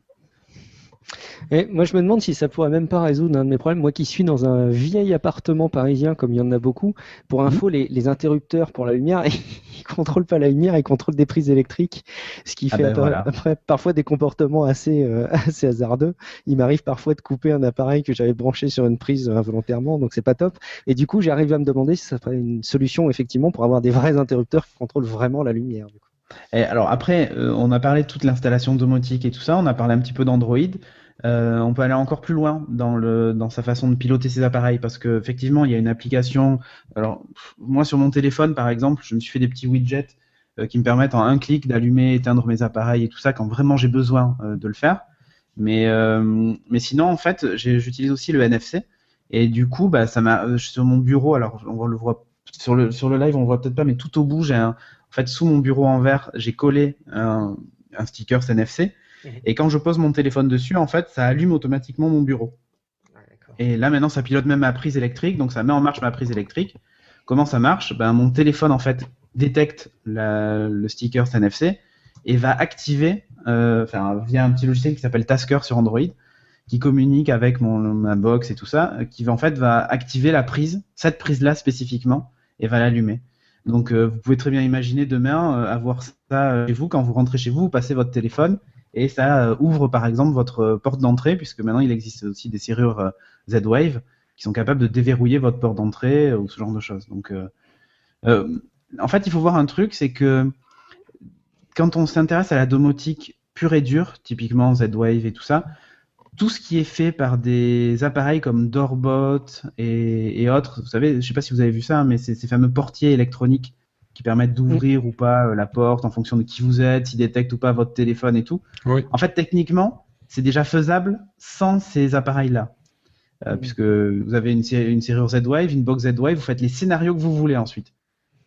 S3: Et moi, je me demande si ça pourrait même pas résoudre un de mes problèmes. Moi qui suis dans un vieil appartement parisien, comme il y en a beaucoup, pour
S4: Mhm.
S3: info, les, les interrupteurs pour la lumière, ils contrôlent pas la lumière, ils contrôlent des prises électriques, ce qui
S4: Ah
S3: fait
S4: ben
S3: après,
S4: voilà.
S3: après parfois des comportements assez, euh, assez hasardeux. Il m'arrive parfois de couper un appareil que j'avais branché sur une prise involontairement, donc c'est pas top. Et du coup, j'arrive à me demander si ça serait une solution effectivement pour avoir des vrais interrupteurs qui contrôlent vraiment la lumière. du coup.
S4: Alors après, euh, on a parlé de toute l'installation domotique et tout ça, on a parlé un petit peu d'Android. Euh, on peut aller encore plus loin dans sa façon de piloter ses appareils parce que effectivement il y a une application. Alors moi sur mon téléphone par exemple, je me suis fait des petits widgets euh, qui me permettent en un clic d'allumer, éteindre mes appareils et tout ça quand vraiment j'ai besoin de le faire. Mais sinon en fait j'utilise aussi le NFC et du coup bah ça sur mon bureau alors on le voit sur le sur le live on le voit peut-être pas mais tout au bout j'ai un en fait, sous mon bureau en verre, j'ai collé un, un sticker NFC.
S3: Mhm.
S4: Et quand je pose mon téléphone dessus, en fait, ça allume automatiquement mon bureau. Et là, maintenant, ça pilote même ma prise électrique. Donc, ça met en marche ma prise électrique. Comment ça marche? Ben, Mon téléphone, en fait, détecte la- le sticker NFC et va activer, euh, enfin, via un petit logiciel qui s'appelle Tasker sur Android, qui communique avec mon, ma box et tout ça, euh, qui en fait va activer la prise, cette prise-là spécifiquement, et va l'allumer. Donc, euh, vous pouvez très bien imaginer demain euh, avoir ça euh, chez vous quand vous rentrez chez vous, vous passez votre téléphone et ça euh, ouvre par exemple votre euh, porte d'entrée, puisque maintenant il existe aussi des serrures Z-Wave qui sont capables de déverrouiller votre porte d'entrée ou ce genre de choses. Donc, en fait, il faut voir un truc, c'est que quand on s'intéresse à la domotique pure et dure, typiquement Z-Wave et tout ça, tout ce qui est fait par des appareils comme Doorbot et, et autres, vous savez, je sais pas si vous avez vu ça, mais c'est ces fameux portiers électroniques qui permettent d'ouvrir ou pas euh, la porte en fonction de qui vous êtes, s'ils détectent ou pas votre téléphone et tout.
S1: Oui.
S4: En fait, techniquement, c'est déjà faisable sans ces appareils-là. Euh, Puisque vous avez une, une serrure Z-Wave, une box Z-Wave, vous faites les scénarios que vous voulez ensuite.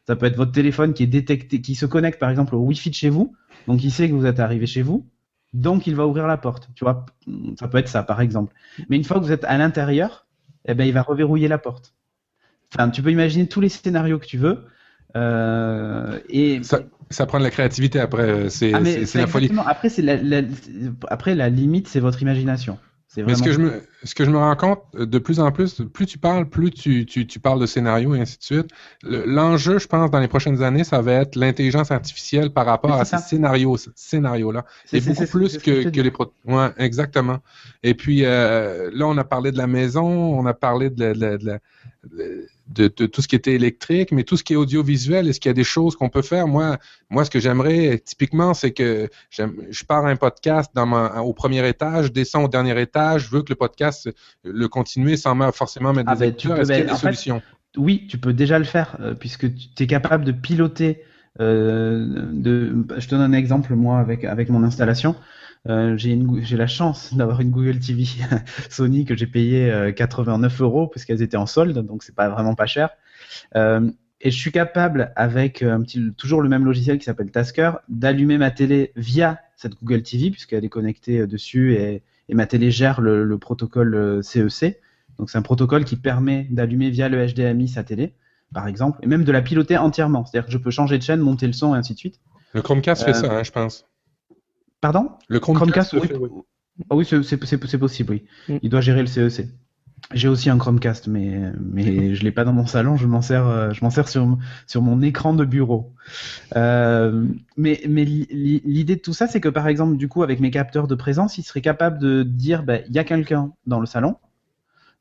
S4: Ça peut être votre téléphone qui est détecté, qui se connecte par exemple au Wi-Fi de chez vous, donc il sait que vous êtes arrivé chez vous, donc il va ouvrir la porte. Tu vois, ça peut être ça par exemple. Mais une fois que vous êtes à l'intérieur, eh ben il va reverrouiller la porte. Enfin, tu peux imaginer tous les scénarios que tu veux. Euh, et
S1: Ça, ça prend de la créativité après. euh, C'est
S4: ah,
S1: c'est- la folie.
S4: Après, la, la- après la limite, c'est votre imagination.
S1: Mais ce que, je me, ce que je me rends compte euh, de plus en plus, plus tu parles, plus tu, tu, tu parles de scénario et ainsi de suite. Le- L'enjeu, je pense, dans les prochaines années, ça va être l'intelligence artificielle par rapport à ces scénarios, scénarios-là.
S4: C'est-
S1: Et beaucoup plus que, que les pro... Ouais, exactement. Et puis euh, là, on a parlé de la maison, on a parlé de, la- de, la- de, la- de- de tout ce qui était électrique, mais tout ce qui est audiovisuel, est-ce qu'il y a des choses qu'on peut faire? Moi, moi, ce que j'aimerais, typiquement, c'est que je pars un podcast dans ma, au premier étage, je descends au dernier étage, je veux que le podcast, le continuer sans forcément mettre des
S4: tu
S1: écouteurs.
S4: peux-
S1: Est-ce qu'il y a des
S4: en fait,
S1: solutions?
S4: Oui, tu peux déjà le faire, euh, puisque tu es capable de piloter. euh, de... Je te donne un exemple, moi, avec, avec mon installation. Euh, j'ai une- j'ai la chance d'avoir une Google TV Sony que j'ai payé euh, 89 euros parce qu'elles étaient en solde, donc c'est pas vraiment pas cher. Euh, et je suis capable, avec un petit, toujours le même logiciel qui s'appelle Tasker, d'allumer ma télé via cette Google TV puisqu'elle est connectée euh, dessus et, et ma télé gère le, le protocole euh, CEC. Donc c'est un protocole qui permet d'allumer via le HDMI sa télé, par exemple, et même de la piloter entièrement. C'est-à-dire que je peux changer de chaîne, monter le son et ainsi de suite.
S1: Le Chromecast fait
S4: Euh,
S1: ça, hein, je pense.
S4: Pardon?
S1: Le Chromecast,
S4: Chromecast,
S1: le
S4: oui.
S1: fait, oui.
S4: Ah oui, c'est- possible, oui.
S3: Mm.
S4: Il doit gérer le CEC. J'ai aussi un Chromecast, mais, mais je l'ai pas dans mon salon, je m'en sers, euh, je m'en sers sur, sur mon écran de bureau. Euh, mais mais li- li- l'idée de tout ça, c'est que par exemple, du coup, avec mes capteurs de présence, il serait capable de dire, bah, il y a quelqu'un dans le salon,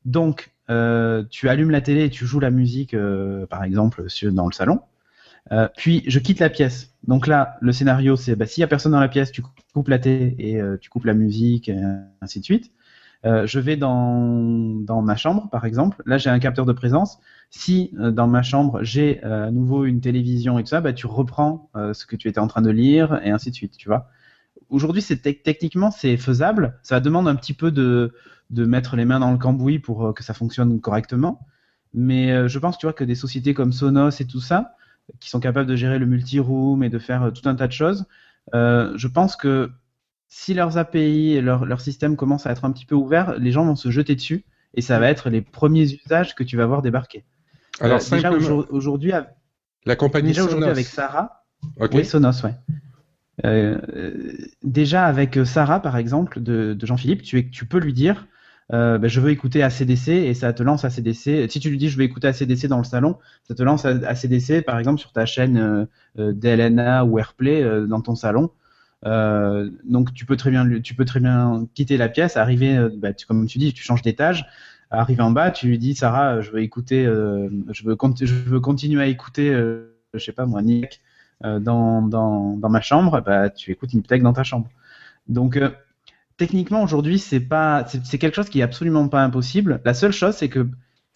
S4: donc euh, tu allumes la télé et tu joues la musique, euh, par exemple, sur- dans le salon. Puis je quitte la pièce. Donc là, le scénario, c'est bah, s'il y a personne dans la pièce, tu coupes la télé et tu coupes la musique, et ainsi de suite. Euh, je vais dans, dans ma chambre, par exemple. Là, j'ai un capteur de présence. Si euh, dans ma chambre, j'ai euh, à nouveau une télévision et tout ça, bah, tu reprends ce que tu étais en train de lire et ainsi de suite, tu vois. Aujourd'hui, techniquement, c'est faisable. Ça demande un petit peu de, de mettre les mains dans le cambouis pour que ça fonctionne correctement. Mais je pense, tu vois, que des sociétés comme Sonos et tout ça, qui sont capables de gérer le multi-room et de faire tout un tas de choses, je pense que si leurs API et leur, leur système commencent à être un petit peu ouverts, les gens vont se jeter dessus et ça va être les premiers usages que tu vas voir débarquer.
S1: Alors,
S4: Euh, déjà aujourd'hui,
S1: la compagnie
S4: déjà aujourd'hui
S1: Sonos.
S4: avec Sarah,
S1: OK.
S4: oui Sonos, ouais. Euh, déjà avec Sarah par exemple de, de Jean-Philippe, tu, tu peux lui dire euh, ben, je veux écouter ACDC et ça te lance ACDC. Si tu lui dis je veux écouter ACDC dans le salon, ça te lance ACDC par exemple sur ta chaîne euh, euh DLNA ou AirPlay euh, dans ton salon. Euh, donc tu peux très bien tu peux très bien quitter la pièce, arriver bah, tu, comme tu dis, tu changes d'étage, arriver en bas, tu lui dis Sarah, je veux écouter, je veux je veux continuer à écouter, je sais pas moi, Nick dans, dans, dans ma chambre, bah tu écoutes Niptech dans ta chambre. Donc techniquement aujourd'hui c'est pas c'est quelque chose qui est absolument pas impossible. La seule chose c'est que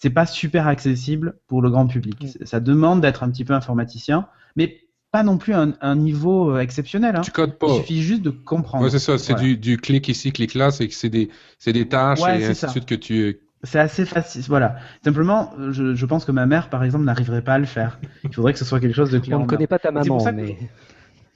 S4: c'est pas super accessible pour le grand public. Mm. Ça demande d'être un petit peu informaticien, mais pas non plus un, un niveau euh, exceptionnel. Hein.
S1: Tu codes pas.
S4: Il suffit juste de comprendre.
S1: Ouais, c'est ça, c'est du, du clic ici, clic là, c'est des, des tâches et ainsi de suite que tu.
S4: C'est assez facile, voilà. Simplement, je, je, pense que ma mère, par exemple, n'arriverait pas à le faire. Il faudrait que ce soit quelque chose de clair.
S3: On ne connaît pas ta maman, mais.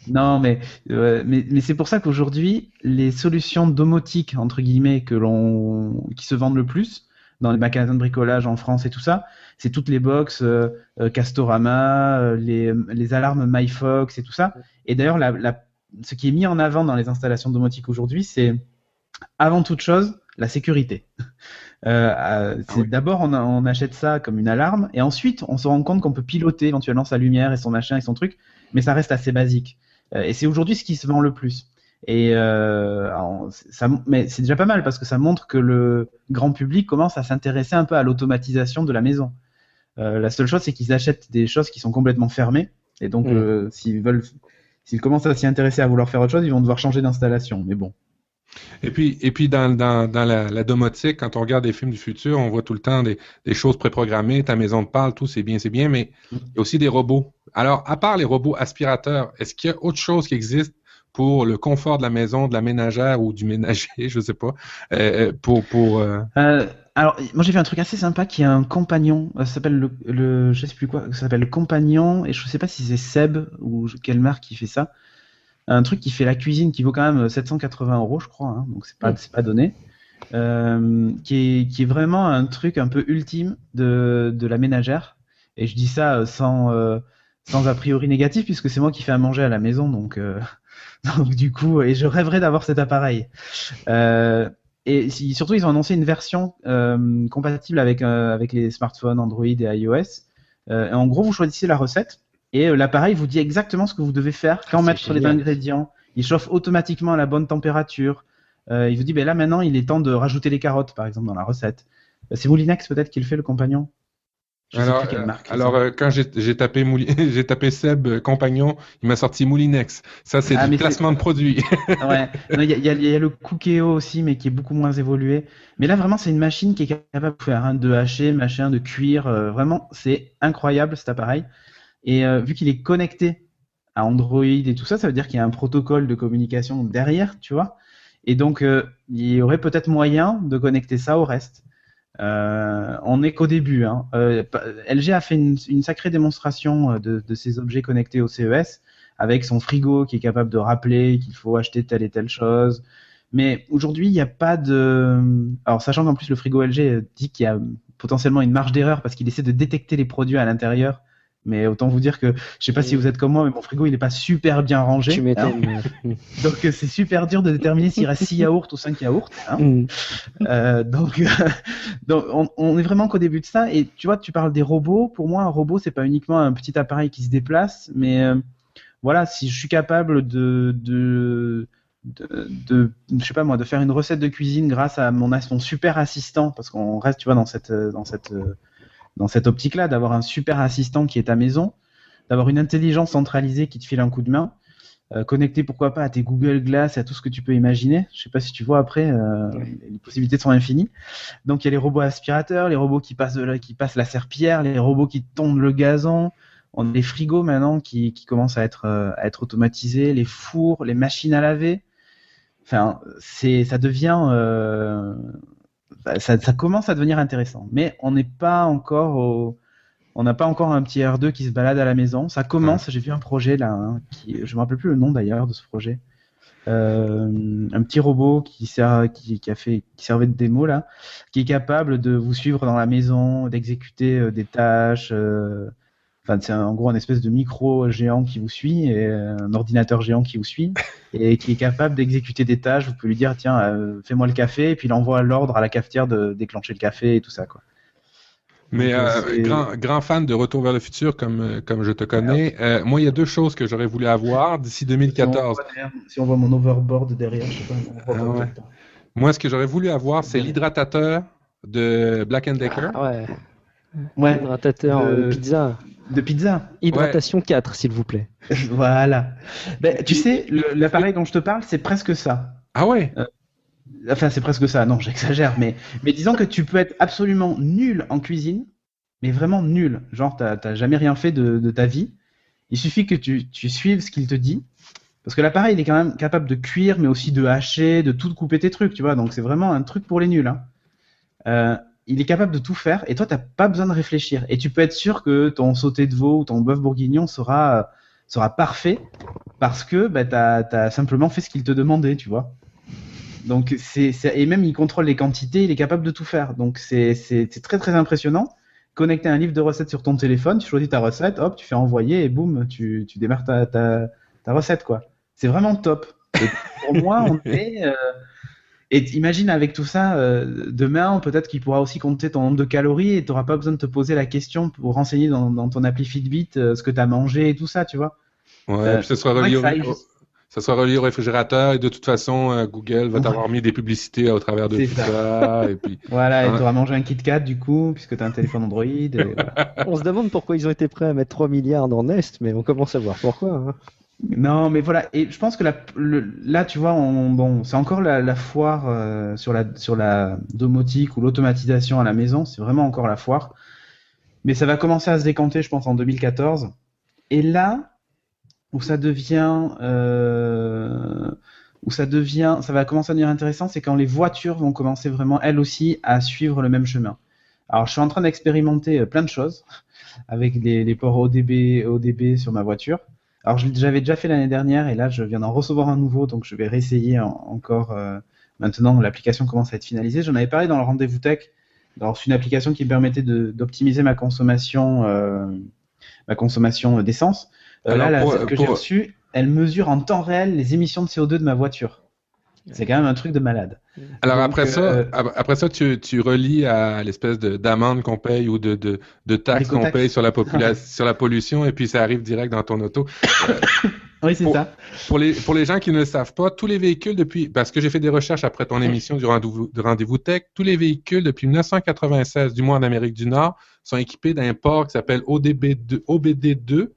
S4: Non, mais, euh, mais, mais c'est pour ça qu'aujourd'hui, les solutions domotiques, entre guillemets, que l'on, qui se vendent le plus dans les magasins de bricolage en France et tout ça, c'est toutes les box euh, euh, Castorama, les, les alarmes MyFox et tout ça. Et d'ailleurs, la, la, ce qui est mis en avant dans les installations domotiques aujourd'hui, c'est avant toute chose la sécurité. Euh, c'est ah d'abord on, on, achète ça comme une alarme et ensuite on se rend compte qu'on peut piloter éventuellement sa lumière et son machin et son truc, mais ça reste assez basique. Euh, et c'est aujourd'hui ce qui se vend le plus. Et euh, ça, mais c'est déjà pas mal parce que ça montre que le grand public commence à s'intéresser un peu à l'automatisation de la maison. Euh, la seule chose, c'est qu'ils achètent des choses qui sont complètement fermées. Et donc, mm. euh, s'ils veulent, s'ils commencent à s'y intéresser à vouloir faire autre chose, ils vont devoir changer d'installation. Mais bon.
S1: Et puis, et puis dans, dans, dans la, la, domotique, quand on regarde des films du futur, on voit tout le temps des, des choses préprogrammées, ta maison te parle, tout, c'est bien, c'est bien, mais il y a aussi des robots. Alors, à part les robots aspirateurs, est-ce qu'il y a autre chose qui existe pour le confort de la maison, de la ménagère ou du ménager, je sais pas, euh, euh pour... pour euh...
S4: Euh, alors, moi j'ai fait un truc assez sympa qui est un compagnon, ça s'appelle le, le, je sais plus quoi, ça s'appelle le compagnon, et je sais pas si c'est Seb ou quelle marque qui fait ça un truc qui fait la cuisine qui vaut quand même 780 euros, je crois, hein, donc c'est pas, c'est pas donné. Euh, qui, est, qui est vraiment un truc un peu ultime de, de la ménagère. Et je dis ça euh, sans, euh, sans a priori négatif, puisque c'est moi qui fais à manger à la maison, donc, euh, donc du coup, et je rêverais d'avoir cet appareil. Euh, et surtout, ils ont annoncé une version euh, compatible avec, avec les smartphones Android et iOS. en gros, vous choisissez la recette et euh, l'appareil vous dit exactement ce que vous devez faire, quand mettre sur les ingrédients. Il chauffe automatiquement à la bonne température. Euh, il vous dit, ben là maintenant, il est temps de rajouter les carottes, par exemple, dans la recette. Euh, c'est Moulinex peut-être qui le fait, le compagnon?
S1: Alors, alors quand j'ai tapé, j'ai tapé Seb compagnon, il m'a sorti Moulinex. Ça, c'est ah, du placement de produit.
S4: ouais. Il y, y, a le Cookéo aussi, mais qui est beaucoup moins évolué. Mais là, vraiment, c'est une machine qui est capable de faire hein, de hacher, machin, de cuire. vraiment, c'est incroyable cet appareil. Et euh, vu qu'il est connecté à Android et tout ça, ça veut dire qu'il y a un protocole de communication derrière, tu vois. Et donc, euh, il y aurait peut-être moyen de connecter ça au reste. Euh, on n'est qu'au début. Hein. Euh, LG a fait une, une sacrée démonstration euh, de, de, ces objets connectés au CES avec son frigo qui est capable de rappeler qu'il faut acheter telle et telle chose. Mais aujourd'hui, il n'y a pas de. Alors, sachant qu'en plus le frigo LG dit qu'il y a potentiellement une marge d'erreur parce qu'il essaie de détecter les produits à l'intérieur mais autant vous dire que je sais pas si vous êtes comme moi, mais mon frigo il est pas super bien rangé.
S3: Tu m'étonnes.
S4: donc euh, c'est super dur de déterminer s'il reste 6 yaourts ou 5 yaourts. Hein. Mm. Euh, donc, donc on, on, est vraiment qu'au début de ça. Et tu vois, tu parles des robots. Pour moi, un robot c'est pas uniquement un petit appareil qui se déplace, mais euh, voilà, si je suis capable de, de de, de, je sais pas moi, de faire une recette de cuisine grâce à mon, mon super assistant, parce qu'on reste, tu vois, dans cette, dans cette dans cette optique-là, d'avoir un super assistant qui est à maison, d'avoir une intelligence centralisée qui te file un coup de main, euh, connecté pourquoi pas à tes Google Glass et à tout ce que tu peux imaginer. Je sais pas si tu vois après, euh, les possibilités sont infinies. Donc il y a les robots aspirateurs, les robots qui passent, de la, qui passent la serpillière, les robots qui tondent le gazon. On a les frigos maintenant qui, qui commencent à être, euh, à être automatisés, les fours, les machines à laver. Enfin, c'est, ça devient, euh, ça, ça, commence à devenir intéressant. Mais on n'est pas encore au, on n'a pas encore un petit R2 qui se balade à la maison. Ça commence. J'ai vu un projet là, hein, qui, je me rappelle plus le nom d'ailleurs de ce projet. Euh, un petit robot qui sert, qui, a qui servait de démo là, qui est capable de vous suivre dans la maison, d'exécuter euh, des tâches. Euh, Enfin, c'est en gros un espèce de micro géant qui vous suit, et un ordinateur géant qui vous suit, et qui est capable d'exécuter des tâches. Vous pouvez lui dire, tiens, euh, fais-moi le café, et puis il envoie l'ordre à la cafetière de déclencher le café et tout ça, quoi.
S1: Mais
S4: Donc,
S1: euh, grand, grand fan de Retour vers le futur, comme, euh, comme je te connais, euh, moi, il y a deux choses que j'aurais voulu avoir d'ici
S4: Si on,
S1: 2014.
S4: voit derrière- si on voit mon overboard derrière, je sais pas. on voit
S1: Ah ouais. Moi, ce que j'aurais voulu avoir, c'est l'hydratateur de Black Decker.
S3: Ah ouais,
S4: Ouais,
S3: hydratateur
S4: Euh,
S3: euh, pizza.
S4: De pizza.
S3: Hydratation 4, s'il vous plaît.
S4: voilà. Ben, tu sais, l'appareil dont je te parle, c'est presque ça.
S1: Ah ouais?
S4: Enfin, c'est presque ça. Non, j'exagère, mais mais disons que tu peux être absolument nul en cuisine, mais vraiment nul. Genre, t'as t'as jamais rien fait de, de ta vie. Il suffit que tu, tu suives ce qu'il te dit. Parce que l'appareil, il est quand même capable de cuire, mais aussi de hacher, de tout couper tes trucs, tu vois. Donc, c'est vraiment un truc pour les nuls. Hein. Euh, il est capable de tout faire, et toi, t'as pas besoin de réfléchir. Et tu peux être sûr que ton sauté de veau ou ton bœuf bourguignon sera, sera parfait, parce que bah, t'as as simplement fait ce qu'il te demandait, tu vois. Donc, c'est et même il contrôle les quantités, il est capable de tout faire. Donc, c'est très très impressionnant. Connecter un livre de recettes sur ton téléphone, tu choisis ta recette, hop, tu fais envoyer et boum, tu, tu démarres ta, ta, ta recette, quoi. C'est vraiment top. Et pour moi, on est. euh, Et imagine avec tout ça, euh, demain, peut-être qu'il pourra aussi compter ton nombre de calories et tu n'auras pas besoin de te poser la question pour renseigner dans, dans ton appli Fitbit euh, ce que tu as mangé et tout ça, tu vois.
S1: Ouais,
S4: Euh,
S1: puis ça sera
S4: ouais,
S1: relié au,
S4: ça aille
S1: au-
S4: juste-
S1: ça sera relié au réfrigérateur et de toute façon, euh, Google va
S4: Ouais.
S1: t'avoir mis des publicités au travers de tout
S4: ça.
S1: ça. et puis,
S4: Voilà, et
S1: Ouais.
S4: tu auras mangé un Kit Kat du coup, puisque tu as un téléphone Android. et voilà.
S3: On se demande pourquoi ils ont été prêts à mettre 3 milliards dans Nest, mais on commence à voir pourquoi. hein.
S4: Non, mais voilà. Et je pense que là, tu vois, on- bon, c'est encore la, la foire euh, sur la sur la domotique ou l'automatisation à la maison. C'est vraiment encore la foire. Mais ça va commencer à se décanter, je pense, en 2014. Et là, où ça devient, euh, où ça devient, ça va commencer à devenir intéressant, c'est quand les voitures vont commencer vraiment elles aussi à suivre le même chemin. Alors, je suis en train d'expérimenter euh, plein de choses avec des, des ports ODB, ODB sur ma voiture. Alors, j'avais déjà fait l'année dernière et là, je viens d'en recevoir un nouveau, donc je vais réessayer en- encore. euh, maintenant, l'application commence à être finalisée. J'en avais parlé dans le rendez-vous tech. Alors, c'est une application qui me permettait d'optimiser ma consommation, euh, ma consommation d'essence. Euh, là, la, celle que j'ai reçue, elle mesure en temps réel les émissions de CO2 de ma voiture. C'est quand même un truc de malade.
S1: Alors
S4: Donc,
S1: après ça,
S4: euh,
S1: ap- après ça, tu, tu relis à l'espèce de d'amende qu'on paye ou de, de, de taxes qu'on paye sur la population, sur la pollution, et puis ça arrive direct dans ton auto.
S4: Oui, c'est ça.
S1: Pour les, pour les gens qui ne le savent pas, tous les véhicules depuis, parce que j'ai fait des recherches après ton émission du rendez-vous, de rendez-vous tech, tous les véhicules depuis 1996, du moins en Amérique du Nord, sont équipés d'un port qui s'appelle ODB2, OBD2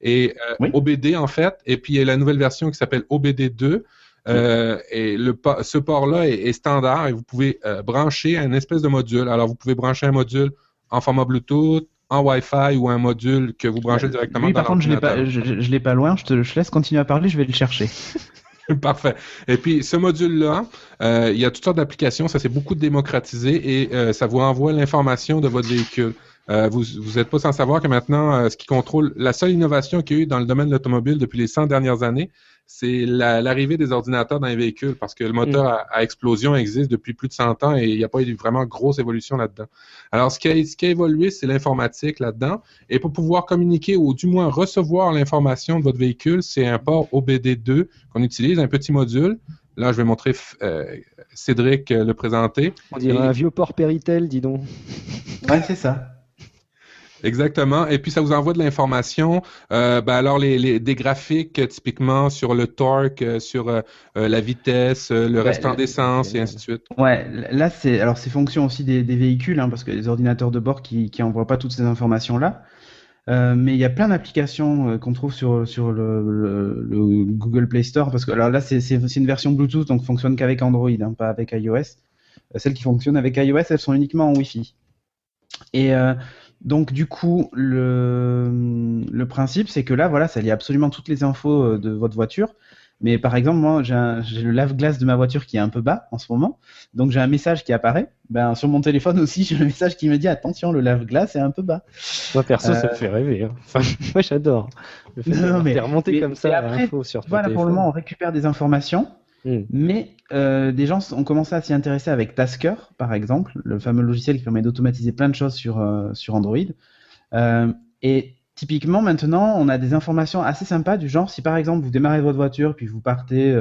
S1: et euh,
S4: Oui.
S1: OBD en fait, et puis il y a la nouvelle version qui s'appelle OBD2. Euh, et le, ce port-là est, est standard et vous pouvez euh, brancher un espèce de module. Alors, vous pouvez brancher un module en format Bluetooth, en Wi-Fi ou un module que vous branchez directement
S4: Lui,
S1: dans
S4: par contre, je l'ai pas, je, l'ai pas loin. Je te je laisse continuer à parler. Je vais le chercher.
S1: Parfait. Et puis, ce module-là, euh, il y a toutes sortes d'applications. Ça s'est beaucoup démocratisé et euh, ça vous envoie l'information de votre véhicule. Euh, vous n'êtes pas sans savoir que maintenant, ce qui contrôle, la seule innovation qu'il y a eu dans le domaine de l'automobile depuis les 100 dernières années, c'est la- l'arrivée des ordinateurs dans les véhicules parce que le moteur à, à explosion existe depuis plus de 100 ans et il n'y a pas eu vraiment grosse évolution là-dedans. Alors, ce qui a, ce qui a évolué, c'est l'informatique là-dedans. Et pour pouvoir communiquer ou du moins recevoir l'information de votre véhicule, c'est un port OBD2 qu'on utilise, un petit module. Là, je vais montrer euh, Cédric euh, le présenter.
S3: On dirait
S1: Et-
S3: un vieux port Péritel, dis donc.
S4: Ouais, c'est ça.
S1: Exactement. Et puis, ça vous envoie de l'information. Euh, ben, alors, les, les- des graphiques, euh, typiquement, sur le torque, euh, sur euh, la vitesse, le
S4: Ouais,
S1: restant d'essence, et ainsi de suite.
S4: Ouais, là c'est alors c'est fonction aussi des, des véhicules hein, parce que les ordinateurs de bord qui qui envoient pas toutes ces informations là. Euh, mais il y a plein d'applications euh, qu'on trouve sur sur le, le- le Google Play Store parce que alors là c'est une version Bluetooth donc fonctionne qu'avec Android hein, pas avec iOS. Euh, Celles qui fonctionnent avec iOS elles sont uniquement en Wi-Fi. Et euh, donc du coup le le principe c'est que là voilà ça lit absolument toutes les infos euh, de votre voiture. Mais par exemple, moi, j'ai le lave-glace de ma voiture qui est un peu bas en ce moment. Donc j'ai un message qui apparaît. Ben, sur mon téléphone aussi, j'ai le message qui me dit attention, le lave-glace est un peu bas.
S3: Moi, perso, ça
S4: Euh,
S3: me fait rêver. hein. Enfin, moi, j'adore. Le fait
S4: Non,
S3: d'avoir
S4: mais-
S3: fait remonter
S4: mais-
S3: comme ça l'info sur ton
S4: Voilà, pour le moment, on récupère des informations.
S3: Hmm.
S4: Mais euh, des gens ont commencé à s'y intéresser avec Tasker, par exemple, le fameux logiciel qui permet d'automatiser plein de choses sur, euh, Android. Euh, et typiquement, maintenant, on a des informations assez sympas du genre, si par exemple vous démarrez votre voiture, puis vous partez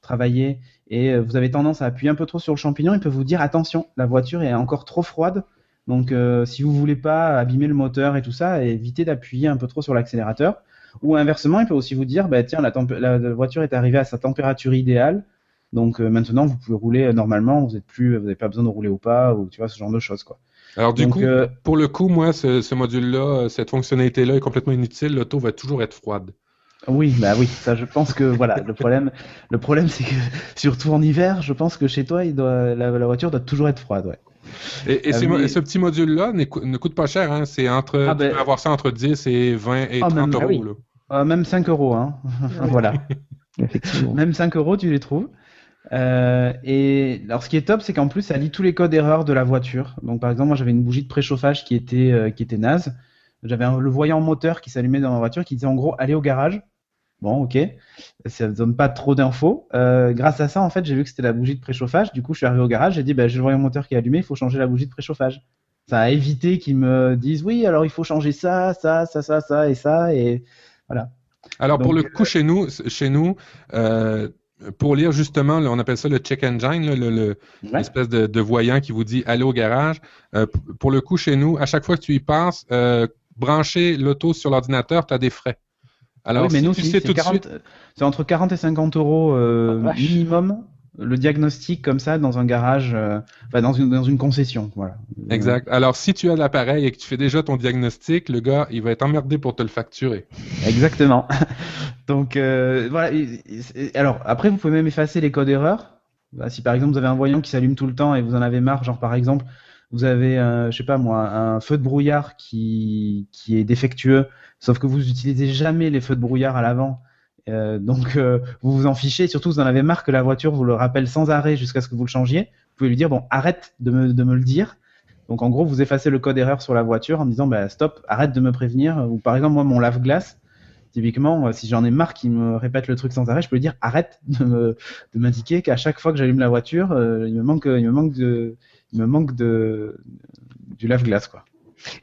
S4: travailler, et vous avez tendance à appuyer un peu trop sur le champignon, il peut vous dire, attention, la voiture est encore trop froide, donc si vous voulez pas abîmer le moteur et tout ça, évitez d'appuyer un peu trop sur l'accélérateur. Ou inversement, il peut aussi vous dire, bah, tiens, la, voiture est arrivée à sa température idéale, donc euh, maintenant vous pouvez rouler euh, normalement, vous plus, vous n'avez pas besoin de rouler au pas, ou tu vois, ce genre de choses, quoi.
S1: Alors, du
S4: Donc,
S1: coup,
S4: euh,
S1: pour le coup, moi, ce, ce module-là, cette fonctionnalité-là est complètement inutile. L'auto va toujours être froide.
S4: Oui, bah oui, ça je pense que voilà, le problème, le problème c'est que surtout en hiver, je pense que chez toi, il doit, la, la voiture doit toujours être froide, ouais.
S1: Et, et
S4: Ah
S1: ces ce petit module-là ne, coûte- ne coûte pas cher. Hein. C'est entre,
S4: Ah
S1: tu
S4: ben-
S1: peux avoir ça entre 10 et 20 et
S4: Ah,
S1: 30
S4: même-
S1: euros.
S4: ah oui.
S1: là.
S4: Euh, même 5 euros, hein. voilà.
S3: Effectivement.
S4: Même 5 euros, tu les trouves. Euh, et alors, ce qui est top, c'est qu'en plus, ça lit tous les codes erreurs de la voiture. Donc, par exemple, moi, j'avais une bougie de préchauffage qui était, euh, qui était naze. J'avais un- le voyant moteur qui s'allumait dans ma voiture qui disait en gros, allez au garage. Bon, ok. Ça ne donne pas trop d'infos. Euh, grâce à ça, en fait, j'ai vu que c'était la bougie de préchauffage. Du coup, je suis arrivé au garage. J'ai dit, bah, j'ai le voyant moteur qui est allumé. Il faut changer la bougie de préchauffage. Ça a évité qu'ils me disent, oui, alors il faut changer ça, ça, ça, ça, ça et ça. Et
S1: Alors, pour le coup, chez nous, chez nous euh, pour lire justement, là, on appelle ça le check engine, là, le, le-
S4: Ouais.
S1: l'espèce de, de voyant qui vous dit allez au garage. Euh, pour le coup, chez nous, à chaque fois que tu y passes, euh, brancher l'auto sur l'ordinateur, tu as des frais. Alors,
S4: oui, mais
S1: si
S4: nous
S1: tu
S4: aussi,
S1: sais
S4: c'est
S1: tout de
S4: 40
S1: suite,
S4: c'est entre 40 et 50 euros euh,
S3: vache.
S4: minimum le diagnostic comme ça dans un garage, euh, enfin dans une, dans une concession. Voilà.
S1: Exact. Alors, si tu as l'appareil et que tu fais déjà ton diagnostic, le gars, il va être emmerdé pour te le facturer.
S4: Exactement. Donc euh, voilà. alors après, vous pouvez même effacer les codes erreurs. Bah, si par exemple vous avez un voyant qui s'allume tout le temps et vous en avez marre, genre par exemple vous avez, euh, je sais pas moi, un feu de brouillard qui qui est défectueux, sauf que vous utilisez jamais les feux de brouillard à l'avant. Euh, donc euh, vous vous en fichez, surtout vous en avez marre que la voiture vous le rappelle sans arrêt jusqu'à ce que vous le changiez. Vous pouvez lui dire bon arrête de me, de me le dire. Donc en gros vous effacez le code erreur sur la voiture en disant bah stop, arrête de me prévenir. Ou par exemple moi mon lave-glace, typiquement euh, si j'en ai marre qu'il me répète le truc sans arrêt, je peux lui dire arrête de de m'indiquer qu'à chaque fois que j'allume la voiture, euh, il me manque il me manque de il me manque de du lave-glace quoi.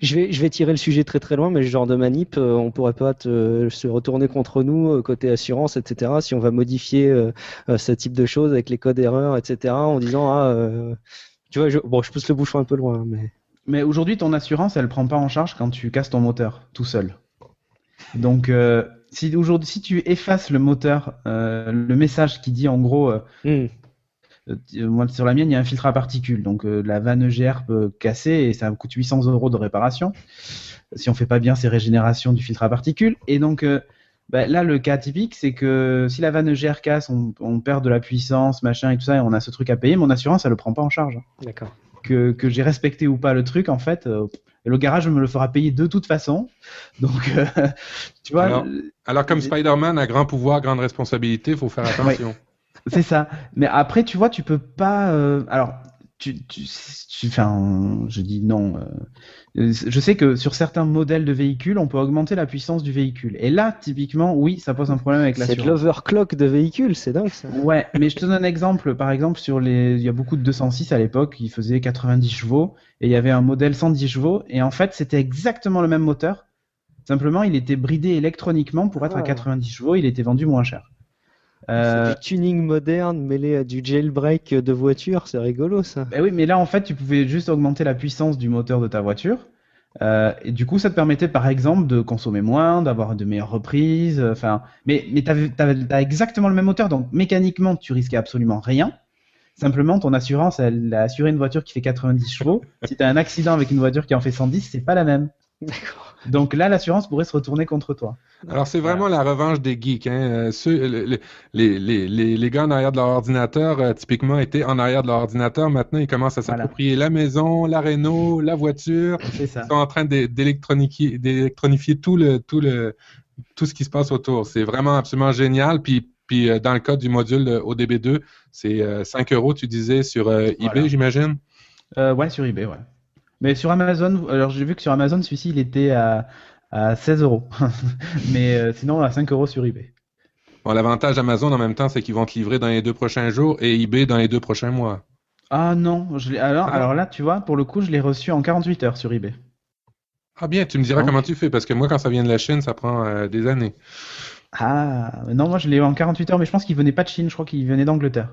S3: Je vais, je vais tirer le sujet très très loin, mais ce genre de manip, euh, on pourrait pas te- se retourner contre nous euh, côté assurance, etc. Si on va modifier euh, euh, ce type de choses avec les codes erreurs, etc. En disant ah, euh, tu vois, je, bon, je pousse le bouchon un peu loin, mais
S4: Mais aujourd'hui, ton assurance, elle prend pas en charge quand tu casses ton moteur tout seul. Donc, euh, si aujourd'hui, si tu effaces le moteur, euh, le message qui dit en gros, euh,
S3: Hmm.
S4: euh, moi sur la mienne, il y a un filtre à particules, donc euh, la vanne EGR peut casser et ça coûte 800 euros de réparation. Si on fait pas bien ces régénérations du filtre à particules, et donc euh, bah, là, le cas typique, c'est que si la vanne EGR casse, on, on perd de la puissance, machin et tout ça, et on a ce truc à payer, mon assurance, elle le prend pas en charge
S3: d'accord.
S4: que, que j'ai respecté ou pas le truc, en fait, euh, le garage me le fera payer de toute façon. Donc, euh, tu vois,
S1: Alors,
S4: euh,
S1: Alors, comme Spider-Man a grand pouvoir, grande responsabilité, il faut faire attention.
S4: C'est ça. Mais après, tu vois, tu peux pas. euh, alors, tu, tu, tu, enfin, je dis non. euh, je sais que sur certains modèles de véhicules, on peut augmenter la puissance du véhicule. Et là, typiquement, oui, ça pose un problème avec
S3: C'est de
S4: l'assurance.
S3: l'overclock de véhicules, c'est dingue ça.
S4: Ouais, mais je te donne un exemple. Par exemple, sur les, il y a beaucoup de 206 à l'époque, qui faisaient 90 chevaux, et il y avait un modèle 110 chevaux, et en fait, c'était exactement le même moteur. Simplement, il était bridé électroniquement pour être à
S3: Ah.
S4: 90 chevaux, il était vendu moins cher. Euh,
S3: C'est du tuning moderne mêlé à du jailbreak de voiture, c'est rigolo ça.
S4: ben oui, mais là, en fait, tu pouvais juste augmenter la puissance du moteur de ta voiture. Euh, et du coup, ça te permettait, par exemple, de consommer moins, d'avoir de meilleures reprises. euh, Enfin, mais mais t'as exactement le même moteur, donc mécaniquement, tu risquais absolument rien. Simplement, ton assurance, elle a assuré une voiture qui fait 90 chevaux. si tu as un accident avec une voiture qui en fait 110, c'est pas la même.
S3: D'accord.
S4: Donc là, l'assurance pourrait se retourner contre toi.
S1: Alors, c'est vraiment la revanche des geeks. Hein. Euh, Ceux, les, les, les, les gars en arrière de leur ordinateur, euh, typiquement, étaient en arrière de leur ordinateur. Maintenant, ils commencent à
S4: Voilà.
S1: s'approprier la maison, la Renault, la voiture.
S4: Ça.
S1: Ils sont en train d'électronifier tout le, tout le, tout ce qui se passe autour. C'est vraiment absolument génial. Puis, puis euh, dans le cas du module euh, ODB2, c'est euh, 5 euros, tu disais, sur euh, eBay,
S4: Voilà.
S1: j'imagine?
S4: Euh, ouais, sur eBay, ouais. Mais sur Amazon, alors j'ai vu que sur Amazon, celui-ci, il était à, à 16 euros. Mais euh, sinon, à 5 euros sur eBay.
S1: Bon, l'avantage d'Amazon en même temps, c'est qu'ils vont te livrer dans les deux prochains jours et eBay dans les deux prochains mois.
S4: Ah non, je l'ai- alors,
S1: Ah
S4: alors là, tu vois, pour le coup, je l'ai reçu en 48 heures sur eBay.
S1: Ah bien, tu me diras
S4: Donc-
S1: comment tu fais, parce que moi, quand ça vient de la Chine, ça prend euh, des années.
S4: Ah, non, moi je l'ai eu en 48 heures, mais je pense qu'il venait pas de Chine, je crois qu'il venait d'Angleterre.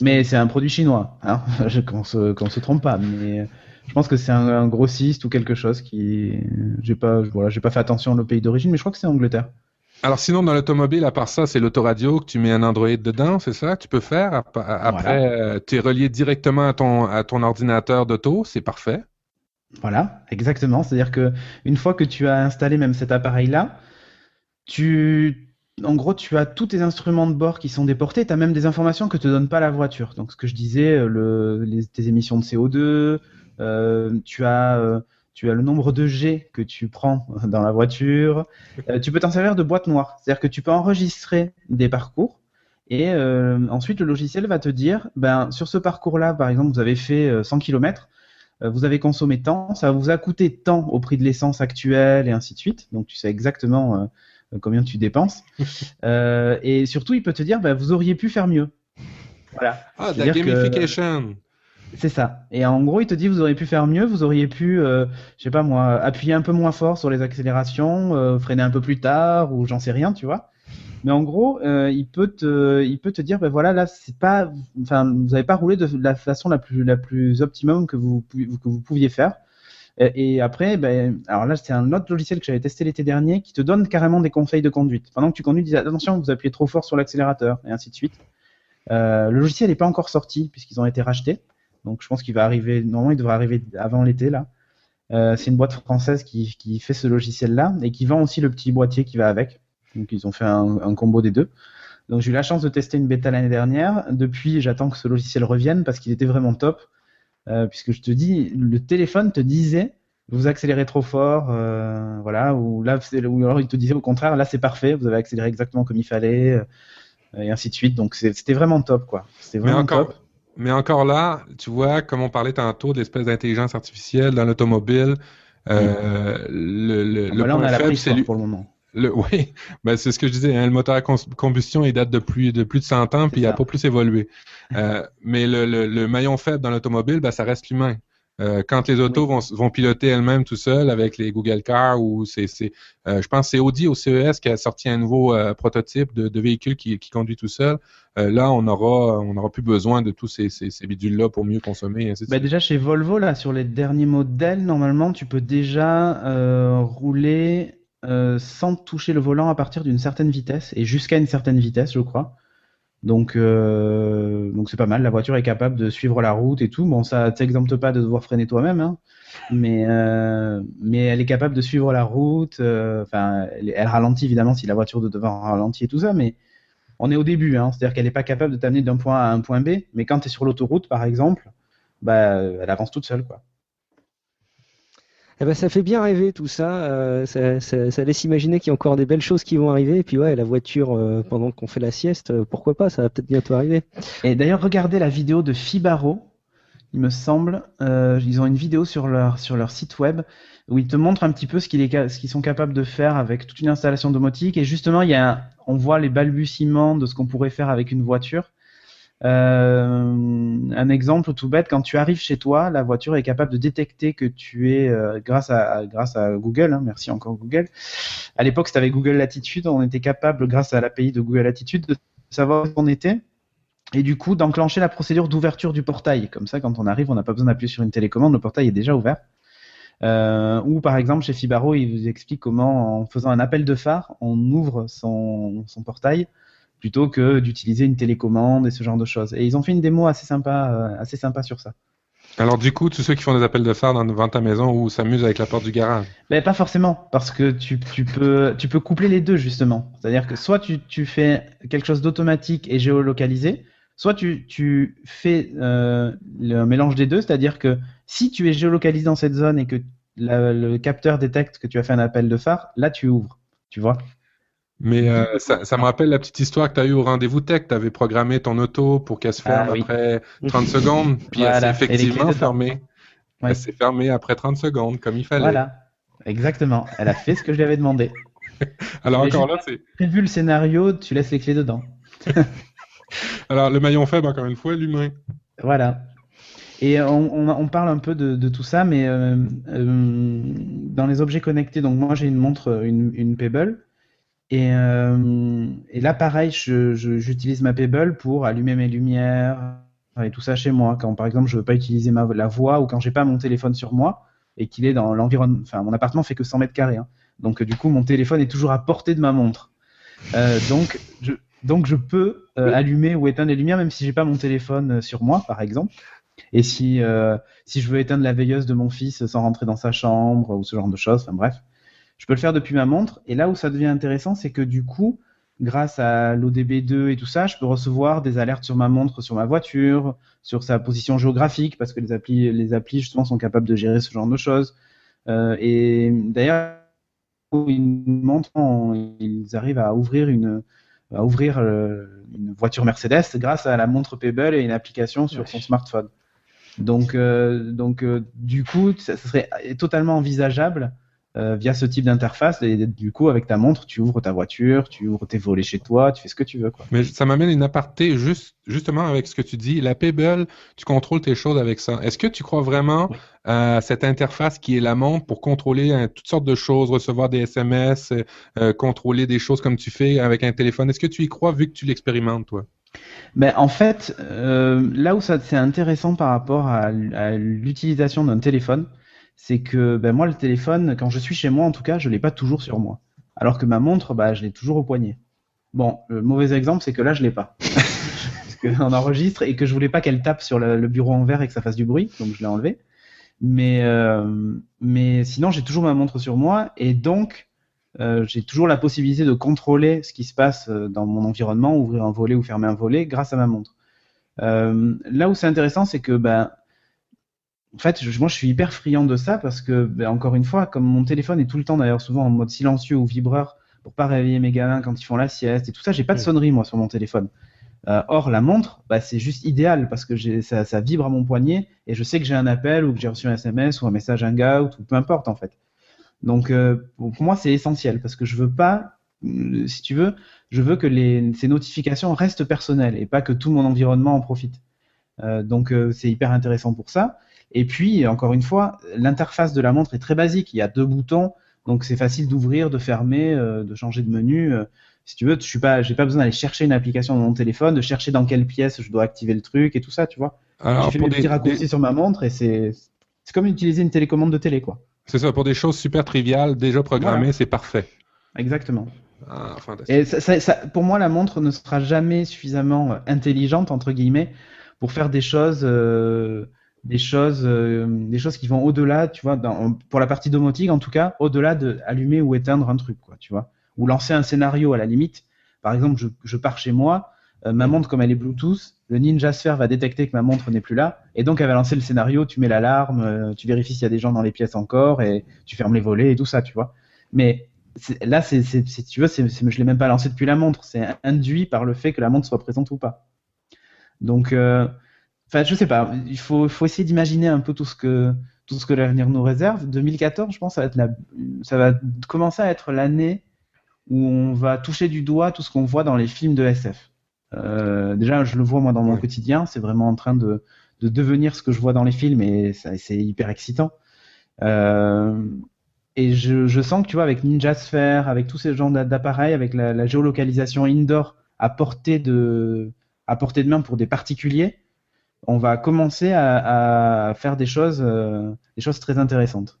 S4: Mais c'est un produit chinois, hein, je- qu'on se, qu'on se trompe pas, mais je pense que c'est un, un grossiste ou quelque chose qui. J'ai pas, voilà, j'ai pas fait attention au pays d'origine, mais je crois que c'est Angleterre.
S1: Alors sinon, dans l'automobile, à part ça, c'est l'autoradio que tu mets un Android dedans, c'est ça? Tu peux faire. Ap- Après, tu es relié directement à ton, à ton ordinateur d'auto, c'est parfait.
S4: Voilà, exactement. C'est-à-dire que une fois que tu as installé même cet appareil-là, tu, en gros, tu as tous tes instruments de bord qui sont déportés. Tu as même des informations que te donne pas la voiture. Donc, ce que je disais, euh, le, les, tes émissions de CO2, euh, tu as, euh, tu as le nombre de G que tu prends dans la voiture. Tu peux t'en servir de boîte noire. C'est-à-dire que tu peux enregistrer des parcours. Et ensuite, le logiciel va te dire, ben, sur ce parcours-là, par exemple, vous avez fait euh, 100 km, vous avez consommé tant, ça vous a coûté tant au prix de l'essence actuelle et ainsi de suite. Donc tu sais exactement combien tu dépenses. Euh, et surtout, il peut te dire, bah, vous auriez pu faire mieux. Voilà.
S1: Ah, de la
S4: que-
S1: gamification.
S4: C'est ça. Et en gros, il te dit, vous auriez pu faire mieux, vous auriez pu, euh, je sais pas moi, appuyer un peu moins fort sur les accélérations, euh, freiner un peu plus tard, ou j'en sais rien, tu vois. Mais en gros, euh, il peut te, il peut te dire, ben voilà, là, c'est pas, enfin, vous n'avez pas roulé de la façon la plus, la plus optimum que vous, que vous pouviez faire. Et, et après, ben, alors là, c'est un autre logiciel que j'avais testé l'été dernier qui te donne carrément des conseils de conduite. Pendant que tu conduis, dis attention, vous appuyez trop fort sur l'accélérateur, et ainsi de suite. Euh, le logiciel n'est pas encore sorti puisqu'ils ont été rachetés. Donc je pense qu'il va arriver, normalement il devrait arriver avant l'été là. Euh, c'est une boîte française qui, fait ce logiciel-là et qui vend aussi le petit boîtier qui va avec. Donc ils ont fait un combo des deux. Donc j'ai eu la chance de tester une bêta l'année dernière. Depuis, j'attends que ce logiciel revienne parce qu'il était vraiment top. Euh, puisque je te dis, le téléphone te disait vous accélérez trop fort, euh, voilà, ou là, ou alors il te disait au contraire, là c'est parfait, vous avez accéléré exactement comme il fallait, euh, et ainsi de suite. Donc c'était vraiment top, quoi. C'était
S1: Mais
S4: vraiment
S1: encore,
S4: top.
S1: mais encore là, tu vois, comme on parlait tantôt de l'espèce d'intelligence artificielle dans l'automobile, euh, le, le,
S4: Ah,
S1: le
S4: bah là, on a la prise pour le moment.
S1: Le, oui, ben c'est ce que je disais. hein, le moteur à combustion, il date de plus de plus de 100 ans, puis il n'a pas plus évolué. Euh, mais le, le, le maillon faible dans l'automobile, ben, ça reste l'humain. Euh, quand les autos vont, vont piloter elles-mêmes tout seules avec les Google Car ou c'est, c'est euh, je pense que c'est Audi au CES qui a sorti un nouveau euh, prototype de, de véhicule qui, qui conduit tout seul. Là, on aura on aura plus besoin de tous ces, ces, ces bidules-là pour mieux consommer. et ainsi de
S4: Bah
S1: suite.
S4: déjà chez Volvo là sur les derniers modèles normalement tu peux déjà rouler euh, sans toucher le volant à partir d'une certaine vitesse et jusqu'à une certaine vitesse je crois. Donc euh, donc c'est pas mal. La voiture est capable de suivre la route et tout. Bon ça t'exempte pas de devoir freiner toi-même hein. Mais euh, mais elle est capable de suivre la route. Enfin elle, elle ralentit évidemment si la voiture de devant ralentit et tout ça mais on est au début, hein, c'est-à-dire qu'elle n'est pas capable de t'amener d'un point A à un point B, mais quand tu es sur l'autoroute, par exemple, bah, elle avance toute seule. Quoi.
S3: Eh ben, ça fait bien rêver tout ça. euh, ça, ça- ça laisse imaginer qu'il y a encore des belles choses qui vont arriver. Et puis ouais, la voiture, euh, pendant qu'on fait la sieste, euh, pourquoi pas, ça va peut-être bientôt arriver.
S4: Et d'ailleurs, regardez la vidéo de Fibaro, il me semble. euh, ils ont une vidéo sur leur, sur leur site web où ils te montrent un petit peu ce qu'ils sont capables de faire avec toute une installation domotique. Et justement, il y a on voit les balbutiements de ce qu'on pourrait faire avec une voiture. Euh, un exemple tout bête, quand tu arrives chez toi, la voiture est capable de détecter que tu es, euh, grâce, à, Google, hein, merci encore Google. À l'époque, c'était avec Google Latitude, on était capable, grâce à l'API de Google Latitude, de savoir où on était et du coup d'enclencher la procédure d'ouverture du portail. Comme ça, quand on arrive, on n'a pas besoin d'appuyer sur une télécommande, le portail est déjà ouvert. Euh, ou par exemple, chez Fibaro, il vous explique comment, en faisant un appel de phare, on ouvre son portail plutôt que d'utiliser une télécommande et ce genre de choses. Et ils ont fait une démo assez sympa, euh, assez sympa sur ça.
S1: Alors du coup, tous ceux qui font des appels de phare dans, ta maison ou s'amusent avec la porte du garage?
S4: Mais pas forcément, parce que tu, tu, peux, tu peux coupler les deux justement. C'est-à-dire que soit tu, tu fais quelque chose d'automatique et géolocalisé, soit tu, tu fais euh, le mélange des deux, c'est-à-dire que si tu es géolocalisé dans cette zone et que la- le capteur détecte que tu as fait un appel de phare, là tu ouvres, tu vois?
S1: Mais euh, ça, ça me rappelle la petite histoire que tu as eue au rendez-vous tech. Tu avais programmé ton auto pour qu'elle se ferme
S4: Ah oui.
S1: après 30 secondes, puis
S4: Voilà.
S1: elle s'est effectivement fermée.
S4: Ouais.
S1: Elle s'est fermée après 30 secondes, comme il fallait.
S4: Voilà, exactement. Elle a fait ce que je lui avais demandé.
S1: Alors encore là, c'est...
S4: Prévu le scénario, tu laisses les clés dedans.
S1: Alors le maillon faible, encore une fois, l'humain.
S4: Voilà. Et on, on, on parle un peu de, de tout ça, mais euh, euh, dans les objets connectés, donc moi j'ai une montre, une, une Pebble, et, euh, et là pareil, j'utilise ma Pebble pour allumer mes lumières et tout ça chez moi. Quand par exemple je veux pas utiliser ma, la voix ou quand j'ai pas mon téléphone sur moi et qu'il est dans l'environnement, enfin mon appartement fait que 100 mètres carrés, hein. donc euh, du coup mon téléphone est toujours à portée de ma montre. Euh, donc je donc je peux euh, allumer ou éteindre les lumières même si j'ai pas mon téléphone sur moi par exemple. Et si, si je veux éteindre la veilleuse de mon fils sans rentrer dans sa chambre ou ce genre de choses, enfin bref, je peux le faire depuis ma montre. Et là où ça devient intéressant, c'est que du coup, grâce à l'ODB2 et tout ça, je peux recevoir des alertes sur ma montre, sur ma voiture, sur sa position géographique, parce que les applis, les applis justement sont capables de gérer ce genre de choses. Euh, et d'ailleurs, une montre, on- ils arrivent à ouvrir une à ouvrir euh, une voiture Mercedes grâce à la montre Pebble et une application sur son smartphone. Donc, euh, donc euh, du coup, ça, ça serait totalement envisageable euh, via ce type d'interface. Et du coup, avec ta montre, tu ouvres ta voiture, tu ouvres tes volets chez toi, tu fais ce que tu veux. Quoi.
S1: Mais ça m'amène une aparté juste, justement avec ce que tu dis. La Pebble, tu contrôles tes choses avec ça. Est-ce que tu crois vraiment
S4: Oui.
S1: à cette interface qui est la montre pour contrôler hein, toutes sortes de choses, recevoir des SMS, euh, euh, contrôler des choses comme tu fais avec un téléphone? Est-ce que tu y crois vu que tu l'expérimentes, toi?
S4: Ben, en fait, euh, là où ça c'est intéressant par rapport à l'utilisation d'un téléphone, c'est que ben, moi, le téléphone, quand je suis chez moi, en tout cas, je l'ai pas toujours sur moi. Alors que ma montre, bah, je l'ai toujours au poignet. Bon, le mauvais exemple, c'est que là, je l'ai pas. Parce qu'on enregistre et que je voulais pas qu'elle tape sur le, le bureau en verre et que ça fasse du bruit, donc je l'ai enlevé. Mais, euh, mais sinon, j'ai toujours ma montre sur moi et donc, euh, j'ai toujours la possibilité de contrôler ce qui se passe euh, dans mon environnement, ouvrir un volet ou fermer un volet grâce à ma montre. Euh, là où c'est intéressant, c'est que ben, en fait, je- moi, je suis hyper friand de ça parce que, ben, encore une fois, comme mon téléphone est tout le temps, d'ailleurs, souvent en mode silencieux ou vibreur pour pas réveiller mes gamins quand ils font la sieste et tout ça, j'ai pas de
S1: Oui.
S4: sonnerie moi sur mon téléphone. Euh, or, la montre, bah, c'est juste idéal parce que ça, ça vibre à mon poignet et je sais que j'ai un appel ou que j'ai reçu un SMS ou un message hangout ou peu importe en fait. Donc, euh, pour moi, c'est essentiel parce que je veux pas, euh, si tu veux, je veux que les, ces notifications restent personnelles et pas que tout mon environnement en profite. Euh, donc, c'est hyper intéressant pour ça. Et puis, encore une fois, l'interface de la montre est très basique. Il y a deux boutons, donc c'est facile d'ouvrir, de fermer, euh, de changer de menu. Euh, si tu veux, je suis pas, j'ai pas besoin d'aller chercher une application dans mon téléphone, de chercher dans quelle pièce je dois activer le truc et tout ça, tu vois.
S1: Alors,
S4: J'ai fait
S1: pour
S4: mes
S1: des,
S4: petits raccourcis
S1: des-
S4: sur ma montre et c'est, c'est comme utiliser une télécommande de télé, quoi.
S1: c'est ça, pour des choses super triviales, déjà programmées,
S4: Voilà.
S1: c'est parfait.
S4: Exactement.
S1: Ah, fantastique.
S4: Et ça, ça- ça- pour moi, la montre ne sera jamais suffisamment intelligente entre guillemets pour faire des choses, euh, des choses, euh, des choses qui vont au-delà, tu vois, dans- pour la partie domotique en tout cas, au-delà de allumer ou éteindre un truc, quoi, tu vois, ou lancer un scénario à la limite. Par exemple, je, je pars chez moi, euh, ma montre comme elle est Bluetooth, le Ninja Sphere va détecter que ma montre n'est plus là, et donc elle va lancer le scénario. Tu mets l'alarme, euh, tu vérifies s'il y a des gens dans les pièces encore, et tu fermes les volets et tout ça, tu vois. Mais là, c'est, si tu veux, c'est- je l'ai même pas lancé depuis la montre. C'est induit par le fait que la montre soit présente ou pas. Donc, euh, enfin, je sais pas. Il faut, faut essayer d'imaginer un peu tout ce que tout ce que l'avenir nous réserve. 2014, je pense, ça va être la, ça va commencer à être l'année où on va toucher du doigt tout ce qu'on voit dans les films de SF. Euh, déjà, je le vois moi dans mon quotidien. C'est vraiment en train de de devenir ce que je vois dans les films et c'est hyper excitant. Euh, et je, je sens que tu vois, avec Ninja Sphere, avec tous ces genres d'a- d'appareils, avec la, la géolocalisation indoor à portée de, à portée de main pour des particuliers, on va commencer à, à faire des choses, euh, des choses très intéressantes.